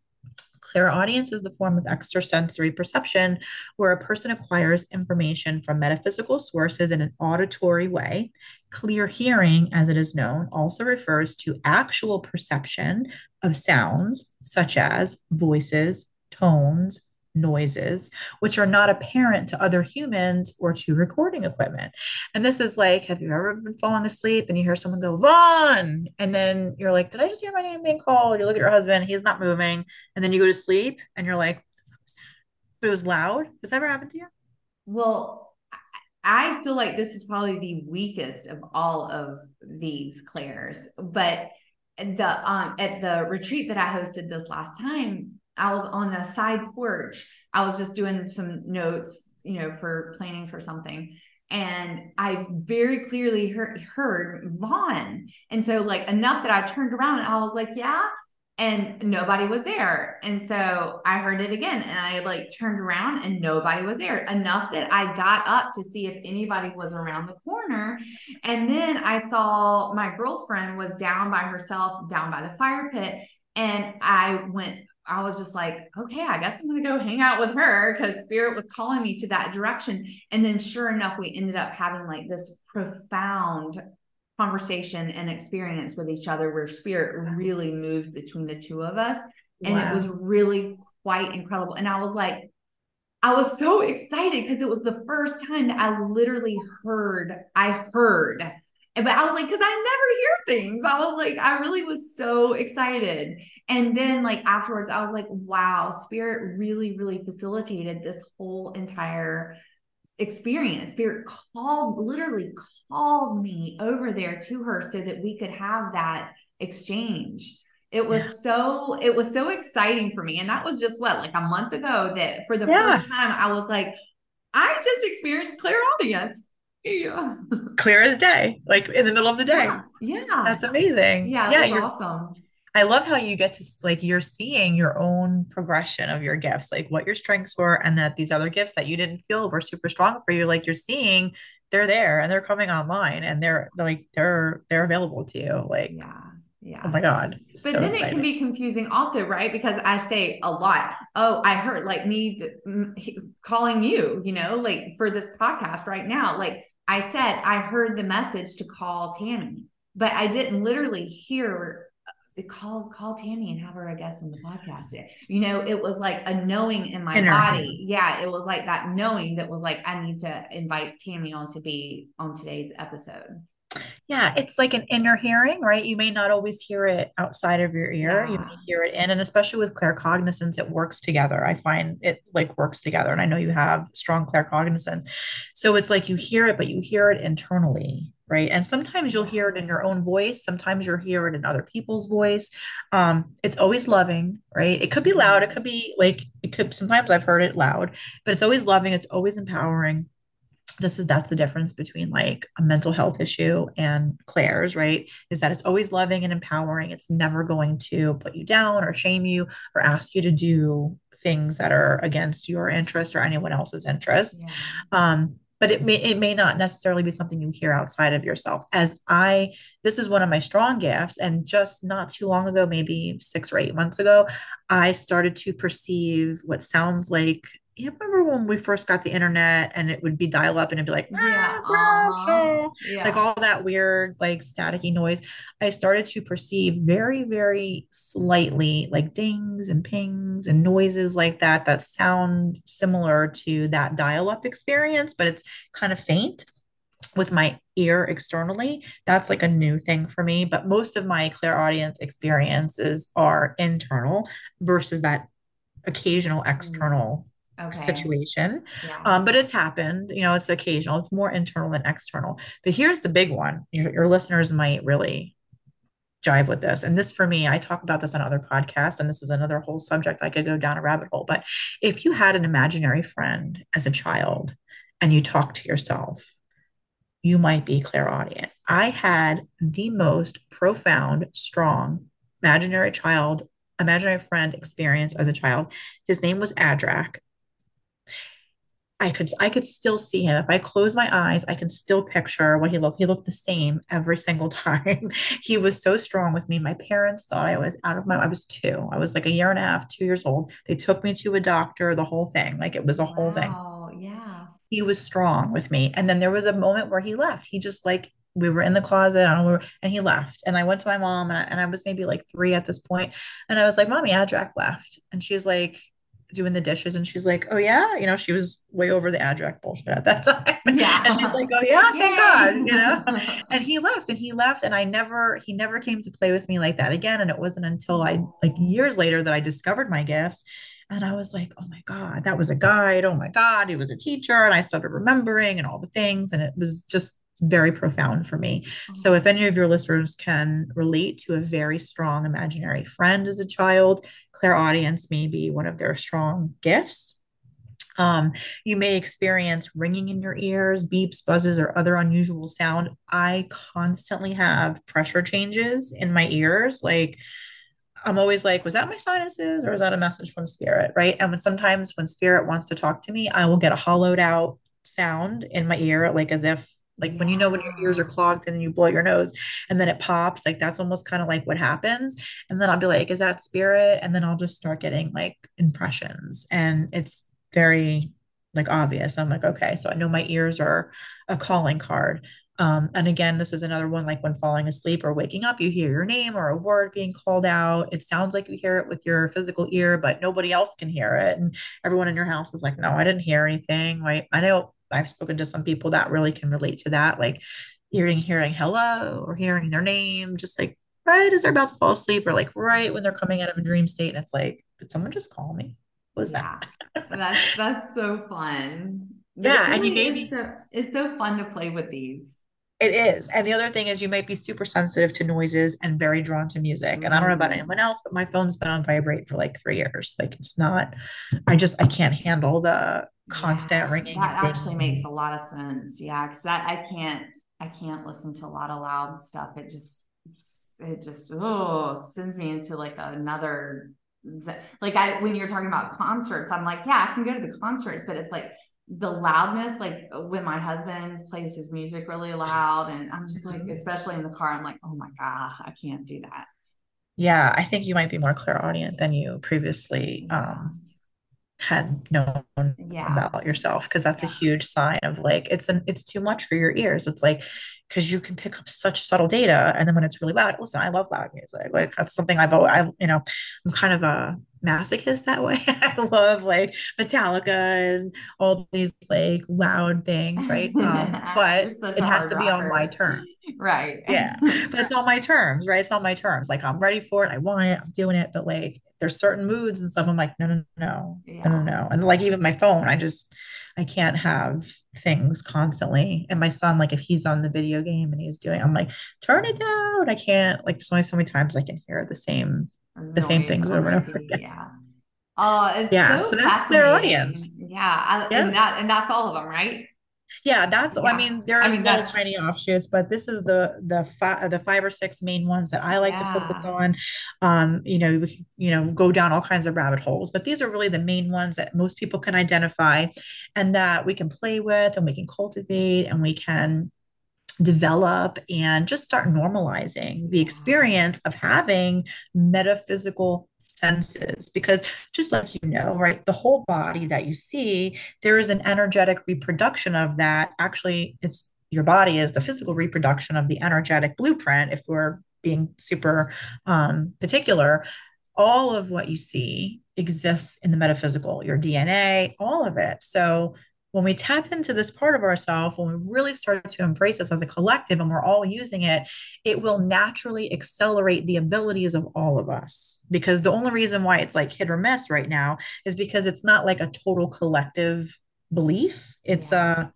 Clairaudience is the form of extrasensory perception where a person acquires information from metaphysical sources in an auditory way. Clear hearing, as it is known, also refers to actual perception of sounds such as voices, tones, noises, which are not apparent to other humans or to recording equipment. And this is like, have you ever been falling asleep and you hear someone go, Vaughn? And then you're like, did I just hear my name being called? You look at your husband, he's not moving. And then you go to sleep and you're like, but it was loud. Has that ever happened to you? Well, I feel like this is probably the weakest of all of these clairs, but the um at the retreat that I hosted this last time, I was on a side porch. I was just doing some notes, you know, for planning for something. And I very clearly heard, heard Vaughn. And so, like, enough that I turned around and I was like, yeah. And nobody was there. And so I heard it again and I like turned around and nobody was there. Enough that I got up to see if anybody was around the corner. And then I saw my girlfriend was down by herself, down by the fire pit. And I went I was just like, okay, I guess I'm going to go hang out with her because spirit was calling me to that direction. And then, sure enough, we ended up having like this profound conversation and experience with each other where spirit really moved between the two of us. And wow. it was really quite incredible. And I was like, I was so excited because it was the first time that I literally heard, I heard but I was like, because I never hear things. I was like, I really was so excited. And then, like, afterwards, I was like, wow, Spirit really, really facilitated this whole entire experience. Spirit called, literally called me over there to her so that we could have that exchange. It was yeah. so, it was so exciting for me. And that was just what, like a month ago, that for the yeah. first time, I was like, I just experienced clairaudience yeah. Clear as day, like in the middle of the day. Yeah. yeah. That's amazing. Yeah. Yeah. You're awesome. I love how you get to like you're seeing your own progression of your gifts, like what your strengths were, and that these other gifts that you didn't feel were super strong for you, like you're seeing they're there and they're coming online and they're like they're they're available to you. Like yeah. Yeah. Oh my God. But so then exciting. it can be confusing also, right? Because I say a lot, oh, I heard like me calling you, you know, like for this podcast right now. Like I said, I heard the message to call Tammi, but I didn't literally hear the call call Tammi and have her a guest on the podcast. You know, it was like a knowing in my Inner. body. Yeah, it was like that knowing that was like I need to invite Tammi on to be on today's episode. Yeah, it's like an inner hearing, right? You may not always hear it outside of your ear. Yeah. You may hear it in, and especially with claircognizance, it works together. I find it like works together. And I know you have strong claircognizance. So it's like you hear it, but you hear it internally, right? And sometimes you'll hear it in your own voice. Sometimes you'll hear it in other people's voice. Um, it's always loving, right? It could be loud. It could be like, it could, sometimes I've heard it loud, but it's always loving. It's always empowering this is that's the difference between like a mental health issue and clairs, right is that it's always loving and empowering. It's never going to put you down or shame you or ask you to do things that are against your interest or anyone else's interest. Yeah. um but it may it may not necessarily be something you hear outside of yourself. As i this is one of my strong gifts and just not too long ago maybe six or eight months ago i started to perceive what sounds like you remember when we first got the internet and it would be dial up and it'd be like, yeah, uh-huh. yeah. like all that weird, like staticky noise. I started to perceive very, very slightly like dings and pings and noises like that that sound similar to that dial up experience, but it's kind of faint with my ear externally that's like a new thing for me but most of my clairaudience experiences are internal versus that occasional external Okay. situation. Yeah. Um, but it's happened, you know, it's occasional, it's more internal than external. But here's the big one. Your, your listeners might really jive with this. And this for me, I talk about this on other podcasts, and this is another whole subject I could go down a rabbit hole. But if you had an imaginary friend as a child and you talk to yourself, you might be clairaudient. I had the most profound, strong imaginary child, imaginary friend experience as a child. His name was Adrak. I could I could still see him. If I close my eyes, I can still picture what he looked. He looked the same every single time. he was so strong with me. My parents thought I was out of my I was two. I was like a year and a half, two years old. They took me to a doctor, the whole thing. Like it was a whole thing. Oh Yeah. He was strong with me. And then there was a moment where he left. He just like we were in the closet, know, and he left. And I went to my mom, and I, and I was maybe like three at this point, and I was like, "Mommy, Adrak left," and she's like, doing the dishes and she's like, Oh yeah, you know, she was way over the Adrak bullshit at that time. Yeah. and she's like, Oh yeah, thank God, you know. And he left and he left and I never he never came to play with me like that again. And it wasn't until I like years later that I discovered my gifts. And I was like, oh my God, that was a guide. Oh my God, he was a teacher. And I started remembering and all the things. And it was just very profound for me. So if any of your listeners can relate to a very strong imaginary friend as a child, clairaudience may be one of their strong gifts. Um, you may experience ringing in your ears, beeps, buzzes, or other unusual sound. I constantly have pressure changes in my ears. Like I'm always like, was that my sinuses or is that a message from spirit? Right. And when sometimes when spirit wants to talk to me, I will get a hollowed out sound in my ear, like as if like when you know when your ears are clogged and you blow your nose and then it pops, like that's almost kind of like what happens. And then I'll be like, is that spirit? And then I'll just start getting like impressions. And it's very like obvious. I'm like, okay, so I know my ears are a calling card. Um, and again, this is another one like when falling asleep or waking up, you hear your name or a word being called out. It sounds like you hear it with your physical ear, but nobody else can hear it. And everyone in your house is like, no, I didn't hear anything. Right. I know I've spoken to some people that really can relate to that, like hearing, hearing hello or hearing their name, just like right as they're about to fall asleep or like right when they're coming out of a dream state. And it's like, did someone just call me? What was that? That's that's so fun. Yeah. And you really may is be so it's so fun to play with these. It is. And the other thing is you might be super sensitive to noises and very drawn to music. And I don't know about Mm, anyone else, but my phone's been on vibrate for like three years. Like it's not, I just I can't handle the constant yeah, ringing that actually makes a lot of sense. Yeah, because that I can't I can't listen to a lot of loud stuff. It just it just oh sends me into like another like I when you're talking about concerts, I'm like, yeah, I can go to the concerts, but it's like the loudness, like when my husband plays his music really loud, and I'm just like, Mhm. especially in the car, I'm like, oh my God, I can't do that. Yeah, I think you might be more clairaudient than you previously um had known Yeah. about yourself because that's a huge sign of like it's an it's too much for your ears. It's like because you can pick up such subtle data and then when it's really loud, listen, I love loud music. Like that's something I've always I you know, I'm kind of a masochist that way. I love like Metallica and all these like loud things, right? Um, but it has to be on my terms. Right. Yeah, but it's on my terms, right? It's on my terms. Like I'm ready for it. I want it. I'm doing it. But like there's certain moods and stuff. I'm like, no, no, no, no, no, Yeah. no. And like even my phone, I just I can't have things constantly. And my son, like if he's on the video game and he's doing, I'm like, turn it down. I can't. Like there's only so many times I can hear the same the same things over and over again. Yeah. Oh, Yeah. so So that's clairaudience. Yeah. I, Yeah. and that, and that's all of them, right? Yeah, that's I Yeah. mean I there's mean, little tiny offshoots, but this is the the five the five or six main ones that I like to focus on. Um, you know, we you know, go down all kinds of rabbit holes, but these are really the main ones that most people can identify and that we can play with and we can cultivate and we can develop and just start normalizing the experience of having metaphysical senses because just like you know right the whole body that you see there is an energetic reproduction of that. Actually it's your body is the physical reproduction of the energetic blueprint if we're being super um, particular. All of what you see exists in the metaphysical your dna all of it. So when we tap into this part of ourselves, when we really start to embrace this as a collective and we're all using it, it will naturally accelerate the abilities of all of us. Because the only reason why it's like hit or miss right now is because it's not like a total collective belief. It's Yeah. a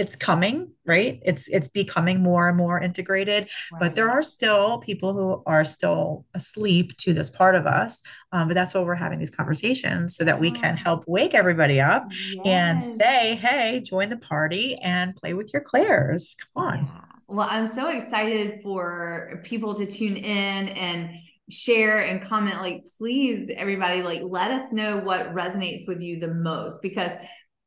it's coming, right? It's it's becoming more and more integrated, but there are still people who are still asleep to this part of us. Um, but that's why we're having these conversations so that we can help wake everybody up and say, hey, join the party and play with your clairs. Come on. Yeah. Well, I'm so excited for people to tune in and share and comment. Like, please, everybody, like, let us know what resonates with you the most because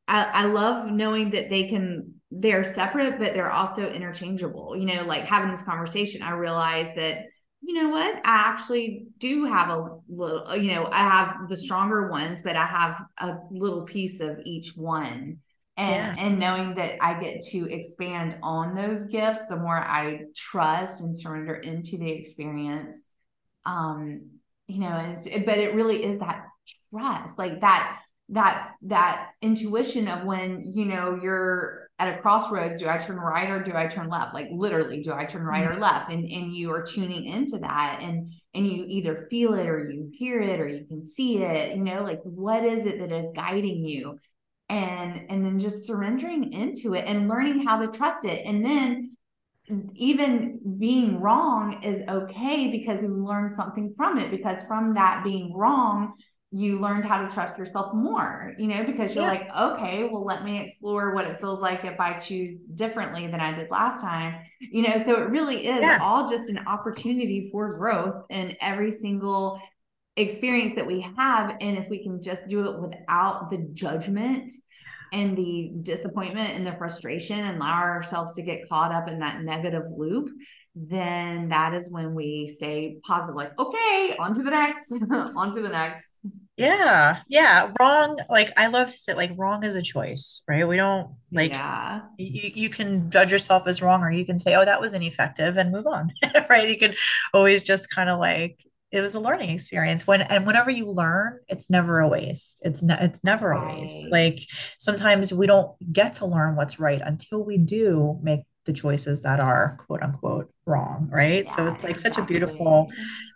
I, I love knowing that they can, they're separate, but they're also interchangeable. You know, like having this conversation, I realized that, you know what, I actually do have a little, you know, I have the stronger ones, but I have a little piece of each one Yeah. and and knowing that I get to expand on those gifts, the more I trust and surrender into the experience. Um, you know, and but it really is that trust, like that that that intuition of when you know you're at a crossroads do i turn right or do i turn left? Like literally do i turn right or Mhm. left? And and you are tuning into that and and you either feel it or you hear it or you can see it you know like what is it that is guiding you? And and then just surrendering into it and learning how to trust it. And then even being wrong is okay because you learn something from it because from that being wrong you learned how to trust yourself more you know because you're Yeah. like okay well let me explore what it feels like if i choose differently than i did last time you know so it really is Yeah. all just an opportunity for growth in every single experience that we have and if we can just do it without the judgment and the disappointment and the frustration and allow ourselves to get caught up in that negative loop then that is when we stay positive like okay on to the next on to the next Yeah. Yeah. Wrong. Like I love to say like wrong is a choice, right? We don't like yeah you, you can judge yourself as wrong or you can say, oh, that was ineffective and move on. Right. You can always just kind of like it was a learning experience when and whenever you learn, it's never a waste. It's ne it's never a waste. Like sometimes we don't get to learn what's right until we do make the choices that are quote unquote wrong, right? So it's like such a beautiful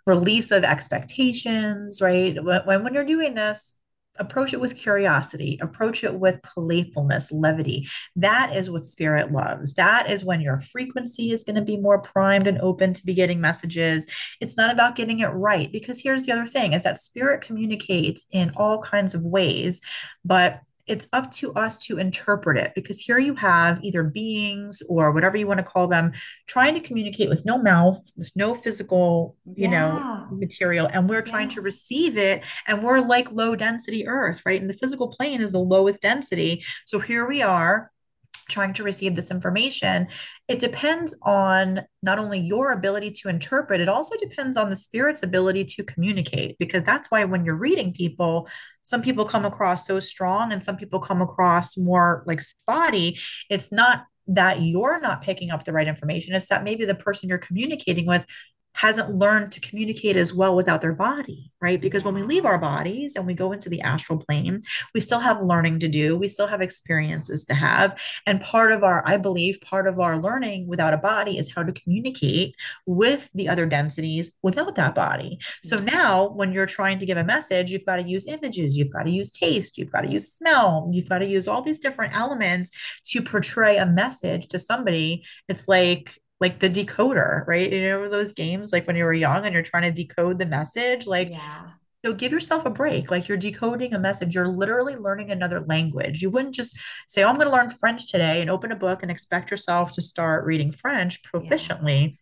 release of expectations, right? When, when you're doing this, approach it with curiosity, approach it with playfulness, levity. That is what spirit loves. That is when your frequency is going to be more primed and open to be getting messages. It's not about getting it right because here's the other thing is that spirit communicates in all kinds of ways, but it's up to us to interpret it because here you have either beings or whatever you want to call them trying to communicate with no mouth, with no physical, you know, material, and we're trying yeah to receive it. And we're like low density earth, right? And the physical plane is the lowest density. So here we are trying to receive this information, it depends on not only your ability to interpret, it also depends on the spirit's ability to communicate. Because that's why when you're reading people, some people come across so strong and some people come across more like spotty. It's not that you're not picking up the right information, it's that maybe the person you're communicating with hasn't learned to communicate as well without their body, right? Because when we leave our bodies and we go into the astral plane, we still have learning to do, we still have experiences to have. And part of our, I believe, part of our learning without a body is how to communicate with the other densities without that body. So mm-hmm. now, when you're trying to give a message, you've got to use images, you've got to use taste, you've got to use smell, you've got to use all these different elements to portray a message to somebody. It's like, like the decoder, right? You know those games like when you were young and you're trying to decode the message, like yeah so give yourself a break. Like you're decoding a message, you're literally learning another language. You wouldn't just say, oh, I'm going to learn French today and open a book and expect yourself to start reading French yeah proficiently.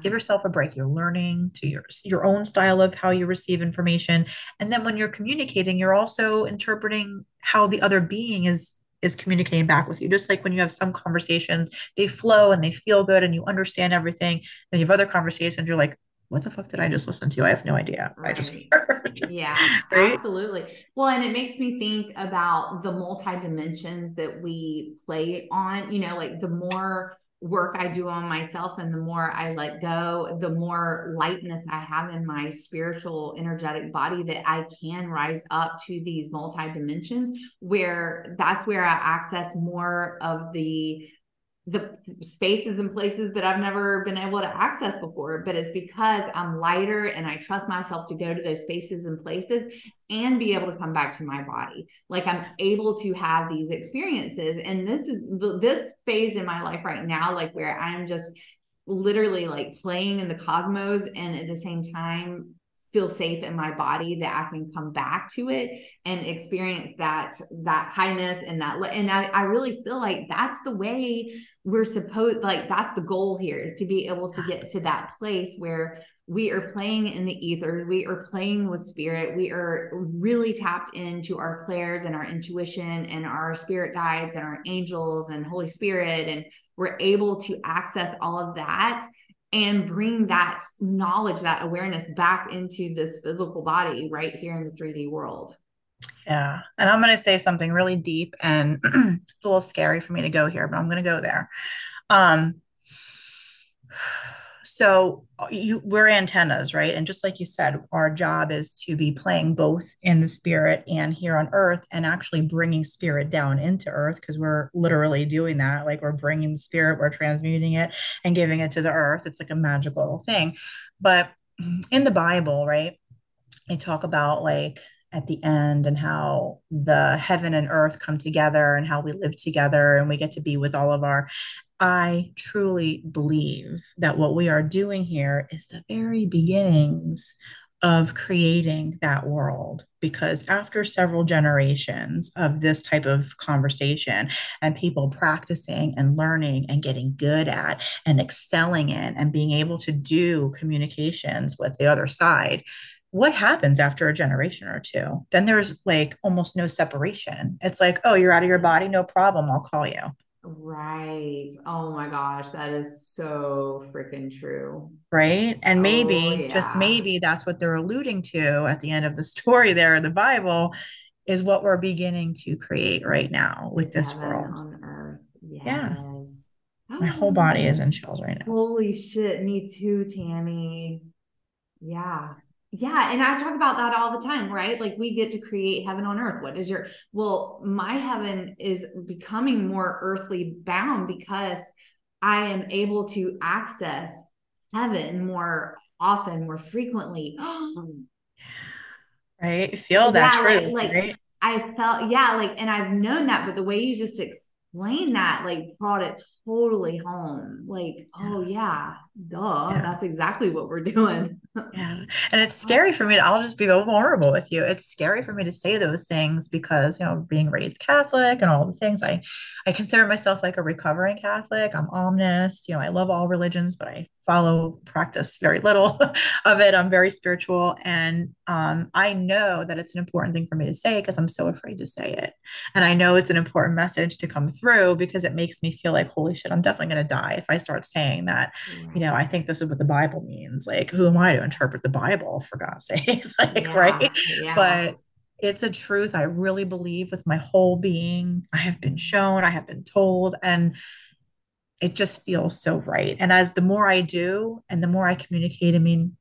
Give yourself a break. You're learning to your your own style of how you receive information. And then when you're communicating, you're also interpreting how the other being is is communicating back with you. Just like when you have some conversations, they flow and they feel good and you understand everything. Then you have other conversations, you're like, what the fuck did I just listen to? I have no idea. I just heard. Yeah, Right? absolutely. Well, and it makes me think about the multi dimensions that we play on, you know, like the more work I do on myself and the more I let go, the more lightness I have in my spiritual, energetic body that I can rise up to these multi dimensions where that's where I access more of the the spaces and places that I've never been able to access before, but it's because I'm lighter and I trust myself to go to those spaces and places and be able to come back to my body. Like I'm able to have these experiences. And this is this phase in my life right now, like where I'm just literally like playing in the cosmos and at the same time feel safe in my body that I can come back to it and experience that that highness and that and I, I really feel like that's the way we're supposed like that's the goal here is to be able to get to that place where we are playing in the ether we are playing with spirit we are really tapped into our clairs and our intuition and our spirit guides and our angels and holy spirit and we're able to access all of that and bring that knowledge, that awareness back into this physical body right here in the 3D world. Yeah. And I'm going to say something really deep and it's a little scary for me to go here, but I'm going to go there. Um, so uh, you we're antennas right? And just like you said our job is to be playing both in the spirit and here on earth and actually bringing spirit down into earth because we're literally doing that. Like we're bringing the spirit we're transmuting it and giving it to the earth. It's like a magical thing. But in the bible right they talk about like at the end and how the heaven and earth come together and how we live together and we get to be with all of our I truly believe that what we are doing here is the very beginnings of creating that world because after several generations of this type of conversation and people practicing and learning and getting good at and excelling in and being able to do communications with the other side what happens after a generation or two? Then there's like almost no separation. It's like oh you're out of your body no problem i'll call you Right. Oh my gosh, that is so freaking true. Right. And oh, maybe, oh, yeah. just maybe, that's what they're alluding to at the end of the story there in the Bible is what we're beginning to create right now with this world. On earth. Yes. Yeah. My whole body is oh. in chills right now. Holy shit. Me too, Tammi. Yeah. Yeah. And I talk about that all the time, right? Like we get to create heaven on earth. What is your, well, my heaven is becoming more earthly bound because I am able to access heaven more often, more frequently. right. Feel that yeah, truth, like, like right? I felt, yeah, like, and I've known that, but the way you just explained that, like, brought it totally home. Like, oh, yeah, duh, yeah. that's exactly what we're doing yeah. And it's scary for me to, I'll just be vulnerable with you. It's scary for me to say those things because, you know, being raised Catholic and all the things, I, I consider myself like a recovering Catholic. I'm omnist, you know, I love all religions, but I follow, practice very little of it. I'm very spiritual. And um, I know that it's an important thing for me to say because I'm so afraid to say it. And I know it's an important message to come through because it makes me feel like, holy shit, I'm definitely going to die if I start saying that, you know, I think this is what the Bible means. Like, who am I to interpret the Bible for God's sakes? like, yeah, right? Yeah. But it's a truth I really believe with my whole being. I have been mm-hmm. shown, I have been told, and it just feels so right. And as the more I do and the more I communicate, I mean,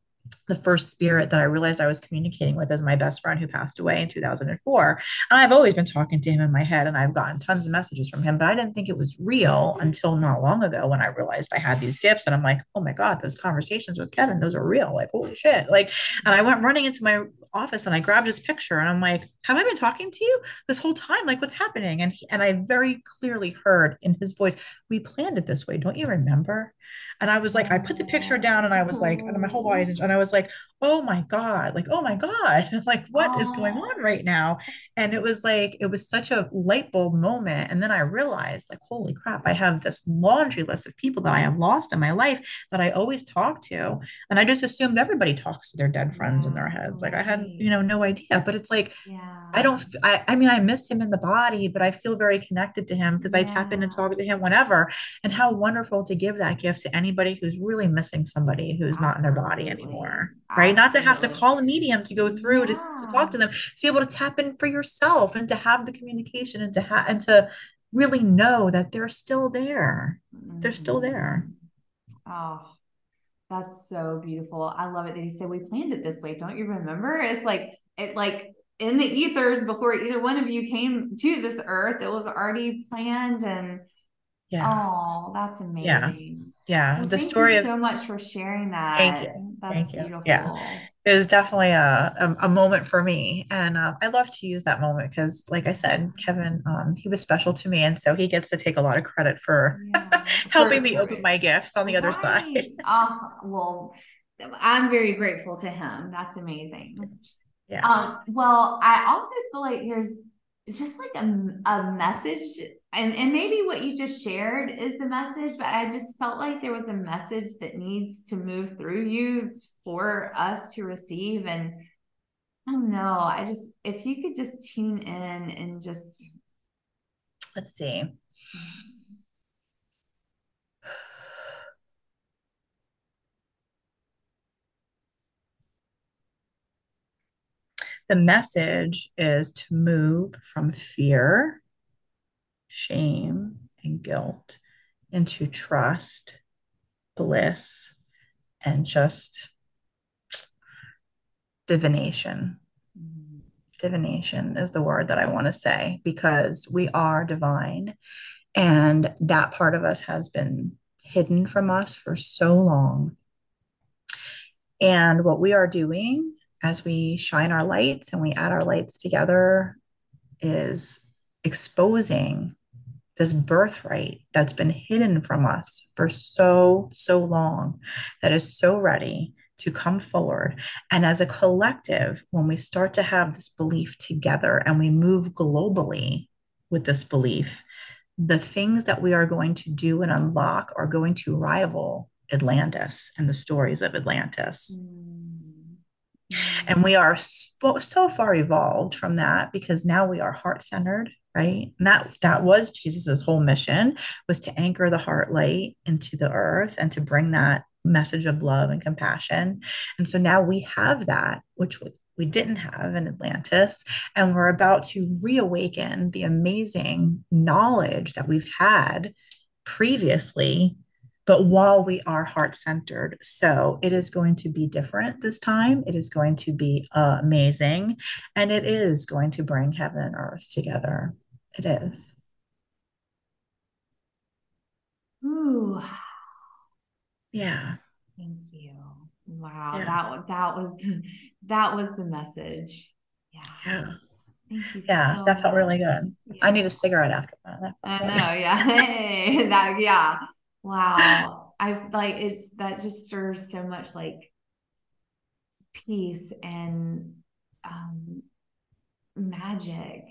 the first spirit that I realized I was communicating with is my best friend who passed away in 2004. And I've always been talking to him in my head and I've gotten tons of messages from him, but I didn't think it was real mm-hmm. until not long ago when I realized I had these gifts. And I'm like, oh my God, those conversations with Kevin, those are real. Like, holy shit. Like, and I went running into my office and I grabbed his picture and I'm like, have I been talking to you this whole time? Like, what's happening? And he, and I very clearly heard in his voice, we planned it this way. Don't you remember? And I was like, I put the picture down and I was like, and my whole body, and I was like, oh my God, like, oh my God, like, what is going on right now? And it was like, it was such a light bulb moment. And then I realized, like, holy crap, I have this laundry list of people that I have lost in my life that I always talk to. And I just assumed everybody talks to their dead friends in their heads. Like, I had, you know, no idea. But it's like, yeah. I don't, I, I mean, I miss him in the body, but I feel very connected to him because yeah. I tap in and talk to him whenever. And how wonderful to give that gift to anybody who's really missing somebody who's Absolutely. not in their body anymore, right? Not to have to call a medium to go through yeah. to, to talk to them, to be able to tap in for yourself and to have the communication and to have and to really know that they're still there. they're still mm-hmm. there. Oh, that's so beautiful. I love it that you said we planned it this way. Don't you remember? It's like it like in the ethers before either one of you came to this earth. It was already planned and yeah. Oh, that's amazing. Yeah. Yeah. Well, the story of so much for sharing that. Thank you. That's thank beautiful. You. Yeah. It was definitely a, a, a moment for me. And uh, I love to use that moment because, like I said, Kevin, um, he was special to me. And so he gets to take a lot of credit for yeah. helping for, me for open it. my gifts on the right. other side. oh, well, I'm very grateful to him. That's amazing. Yeah. Um, well, I also feel like there's just like a, a message and and maybe what you just shared is the message but i just felt like there was a message that needs to move through you for us to receive. And i don't know i just if you could just tune in and just let's see. The message is to move from fear shame and guilt into trust, bliss, and just divination. Divination is the word that I want to say because we are divine. And that part of us has been hidden from us for so long. And what we are doing as we shine our lights and we add our lights together is exposing this birthright that's been hidden from us for so, so long, that is so ready to come forward. And as a collective, when we start to have this belief together and we move globally with this belief, the things that we are going to do and unlock are going to rival Atlantis and the stories of Atlantis. Mm. And we are so, so far evolved from that because now we are heart centered right and that that was jesus's whole mission was to anchor the heart light into the earth and to bring that message of love and compassion and so now we have that which we didn't have in atlantis and we're about to reawaken the amazing knowledge that we've had previously but while we are heart centered. So it is going to be different this time. It is going to be amazing. And it is going to bring heaven and earth together. It is. Ooh. Yeah. Thank you. Wow. Yeah. That that was that was the message. Yeah. Yeah. Thank you yeah, so that felt much. really good. Yeah. I need a cigarette after that. I know, yeah. Hey, that yeah. Wow. I like it's that just stirs so much like peace and um magic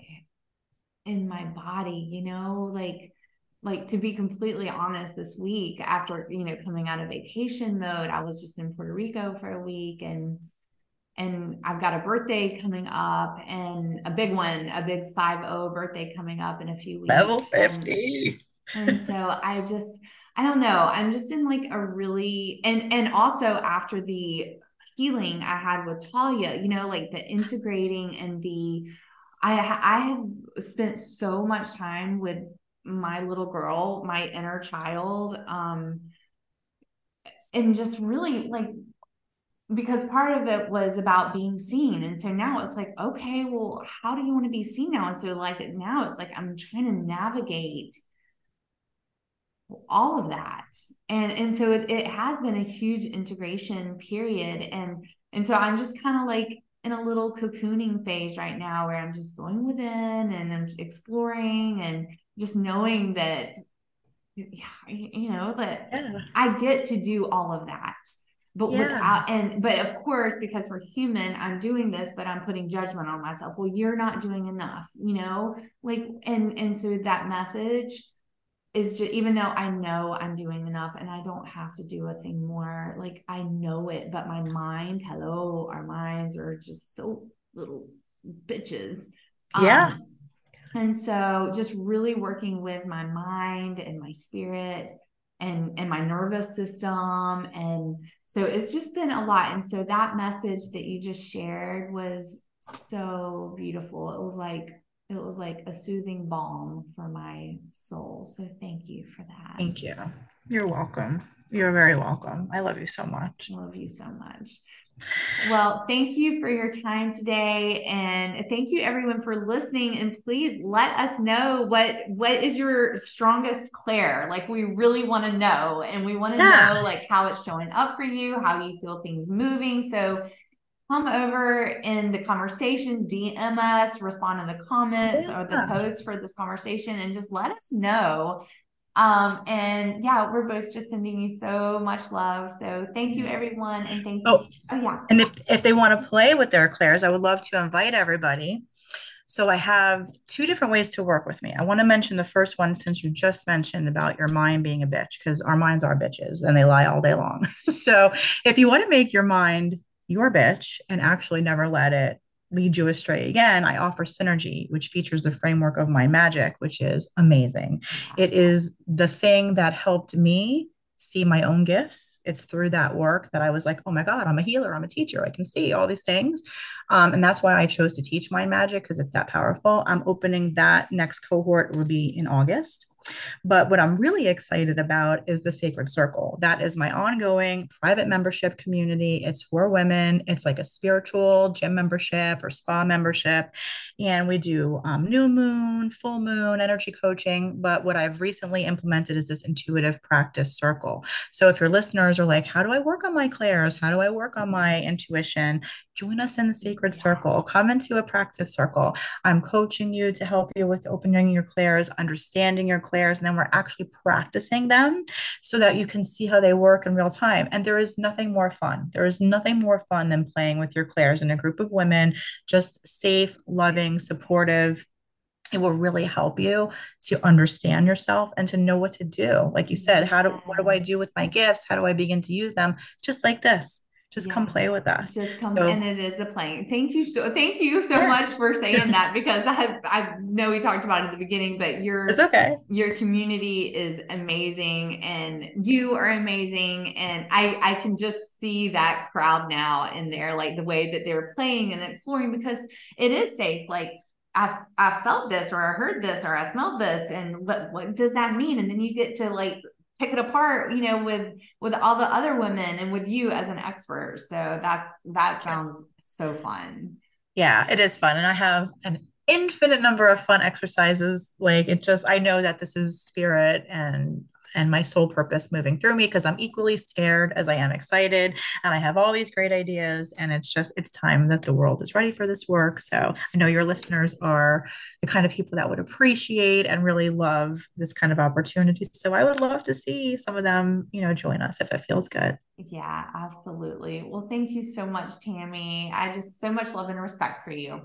in my body, you know, like like to be completely honest this week after you know coming out of vacation mode i was just in puerto rico for a week and and i've got a birthday coming up and a big one a big 5-0 birthday coming up in a few weeks. Level 50 and, and so i just i don't know i'm just in like a really and and also after the healing i had with talia you know like the integrating and the I I have spent so much time with my little girl, my inner child, um, and just really like because part of it was about being seen. And so now it's like okay well how do you want to be seen now? And so like now it's like i'm trying to navigate all of that. And and so it, it has been a huge integration period. And and so i'm just kind of like in a little cocooning phase right now where I'm just going within and I'm exploring and just knowing that, you know, that yeah. I get to do all of that. But yeah. without, and, but of course, because we're human, I'm doing this, but I'm putting judgment on myself. Well, you're not doing enough, you know, like, and, and so that message is just even though I know I'm doing enough and I don't have to do a thing more, like I know it, but my mind, hello, our minds are just so little bitches. Yeah. Um, and so just really working with my mind and my spirit and and my nervous system and so it's just been a lot and so that message that you just shared was so beautiful it was like it was like a soothing balm for my soul. So thank you for that. Thank you. You're welcome. You're very welcome. I love you so much. I Love you so much. Well, thank you for your time today and thank you everyone for listening and please let us know what what is your strongest clair? Like we really want to know and we want to yeah. know like how it's showing up for you, how do you feel things moving. So come over in the conversation, DM us, respond in the comments yeah. or the post for this conversation and just let us know um, and yeah, we're both just sending you so much love. So thank you everyone. And thank oh, you. Oh yeah. And if, if they want to play with their clairs, I would love to invite everybody. So I have two different ways to work with me. I want to mention the first one since you just mentioned about your mind being a bitch, because our minds are bitches and they lie all day long. so if you want to make your mind your bitch and actually never let it lead you astray again, I offer Synergy, which features the framework of Mind Magic, which is amazing. It is the thing that helped me see my own gifts. It's through that work that I was like, oh my God, I'm a healer, I'm a teacher, I can see all these things. Um, and that's why I chose to teach Mind Magic because it's that powerful. I'm opening that next cohort will be in August. But what I'm really excited about is the Sacred Circle. That is my ongoing private membership community. It's for women. It's like a spiritual gym membership or spa membership. And we do um, new moon, full moon, energy coaching. But what I've recently implemented is this intuitive practice circle. So if your listeners are like, how do I work on my clairs? How do I work on my intuition? join us in the sacred circle. Come into a practice circle. I'm coaching you to help you with opening your clairs, understanding your clairs, and then we're actually practicing them so that you can see how they work in real time. And there is nothing more fun. There is nothing more fun than playing with your clairs in a group of women, just safe, loving, supportive, it will really help you to understand yourself and to know what to do. Like you said how do what do i do with my gifts? How do i begin to use them? Just like this just yeah. come play with us. Just come, so, and it is the playing. Thank you so, thank you so sure. much for saying that because I, I know we talked about it at the beginning, but your it's okay. Your community is amazing, and you are amazing, and I I can just see that crowd now in there, like the way that they're playing and exploring because it is safe. Like I I felt this or I heard this or I smelled this and what what does that mean? And then you get to like pick it apart you know with with all the other women and with you as an expert. So that's that sounds so fun. Yeah it is fun. And i have an infinite number of fun exercises. Like it just i know that this is spirit and and my sole purpose moving through me because I'm equally scared as I am excited. And I have all these great ideas. And it's just, it's time that the world is ready for this work. So I know your listeners are the kind of people that would appreciate and really love this kind of opportunity. So I would love to see some of them, you know, join us if it feels good. Yeah, absolutely. Well, thank you so much, Tammi. I just so much love and respect for you.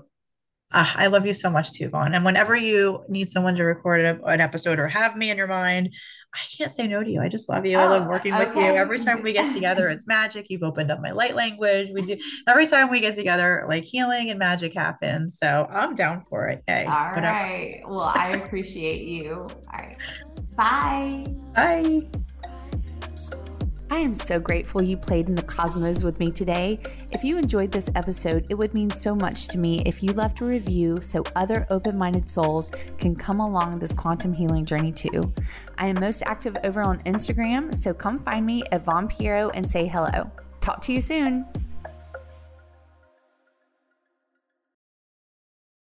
Uh, I love you so much too, Vaughn. And whenever you need someone to record a, an episode or have me in your mind, I can't say no to you. I just love you. Oh, I love oh, working okay. with you. Every time we get together, it's magic. You've opened up my light language. We do every time we get together, like healing and magic happens. So I'm down for it. Hey, All right. Well, I appreciate you. All right. Bye. Bye. I am so grateful you played in the cosmos with me today. If you enjoyed this episode, it would mean so much to me if you left a review so other open minded souls can come along this quantum healing journey too. I am most active over on Instagram, so come find me at Vaughn Pierro and say hello. Talk to you soon.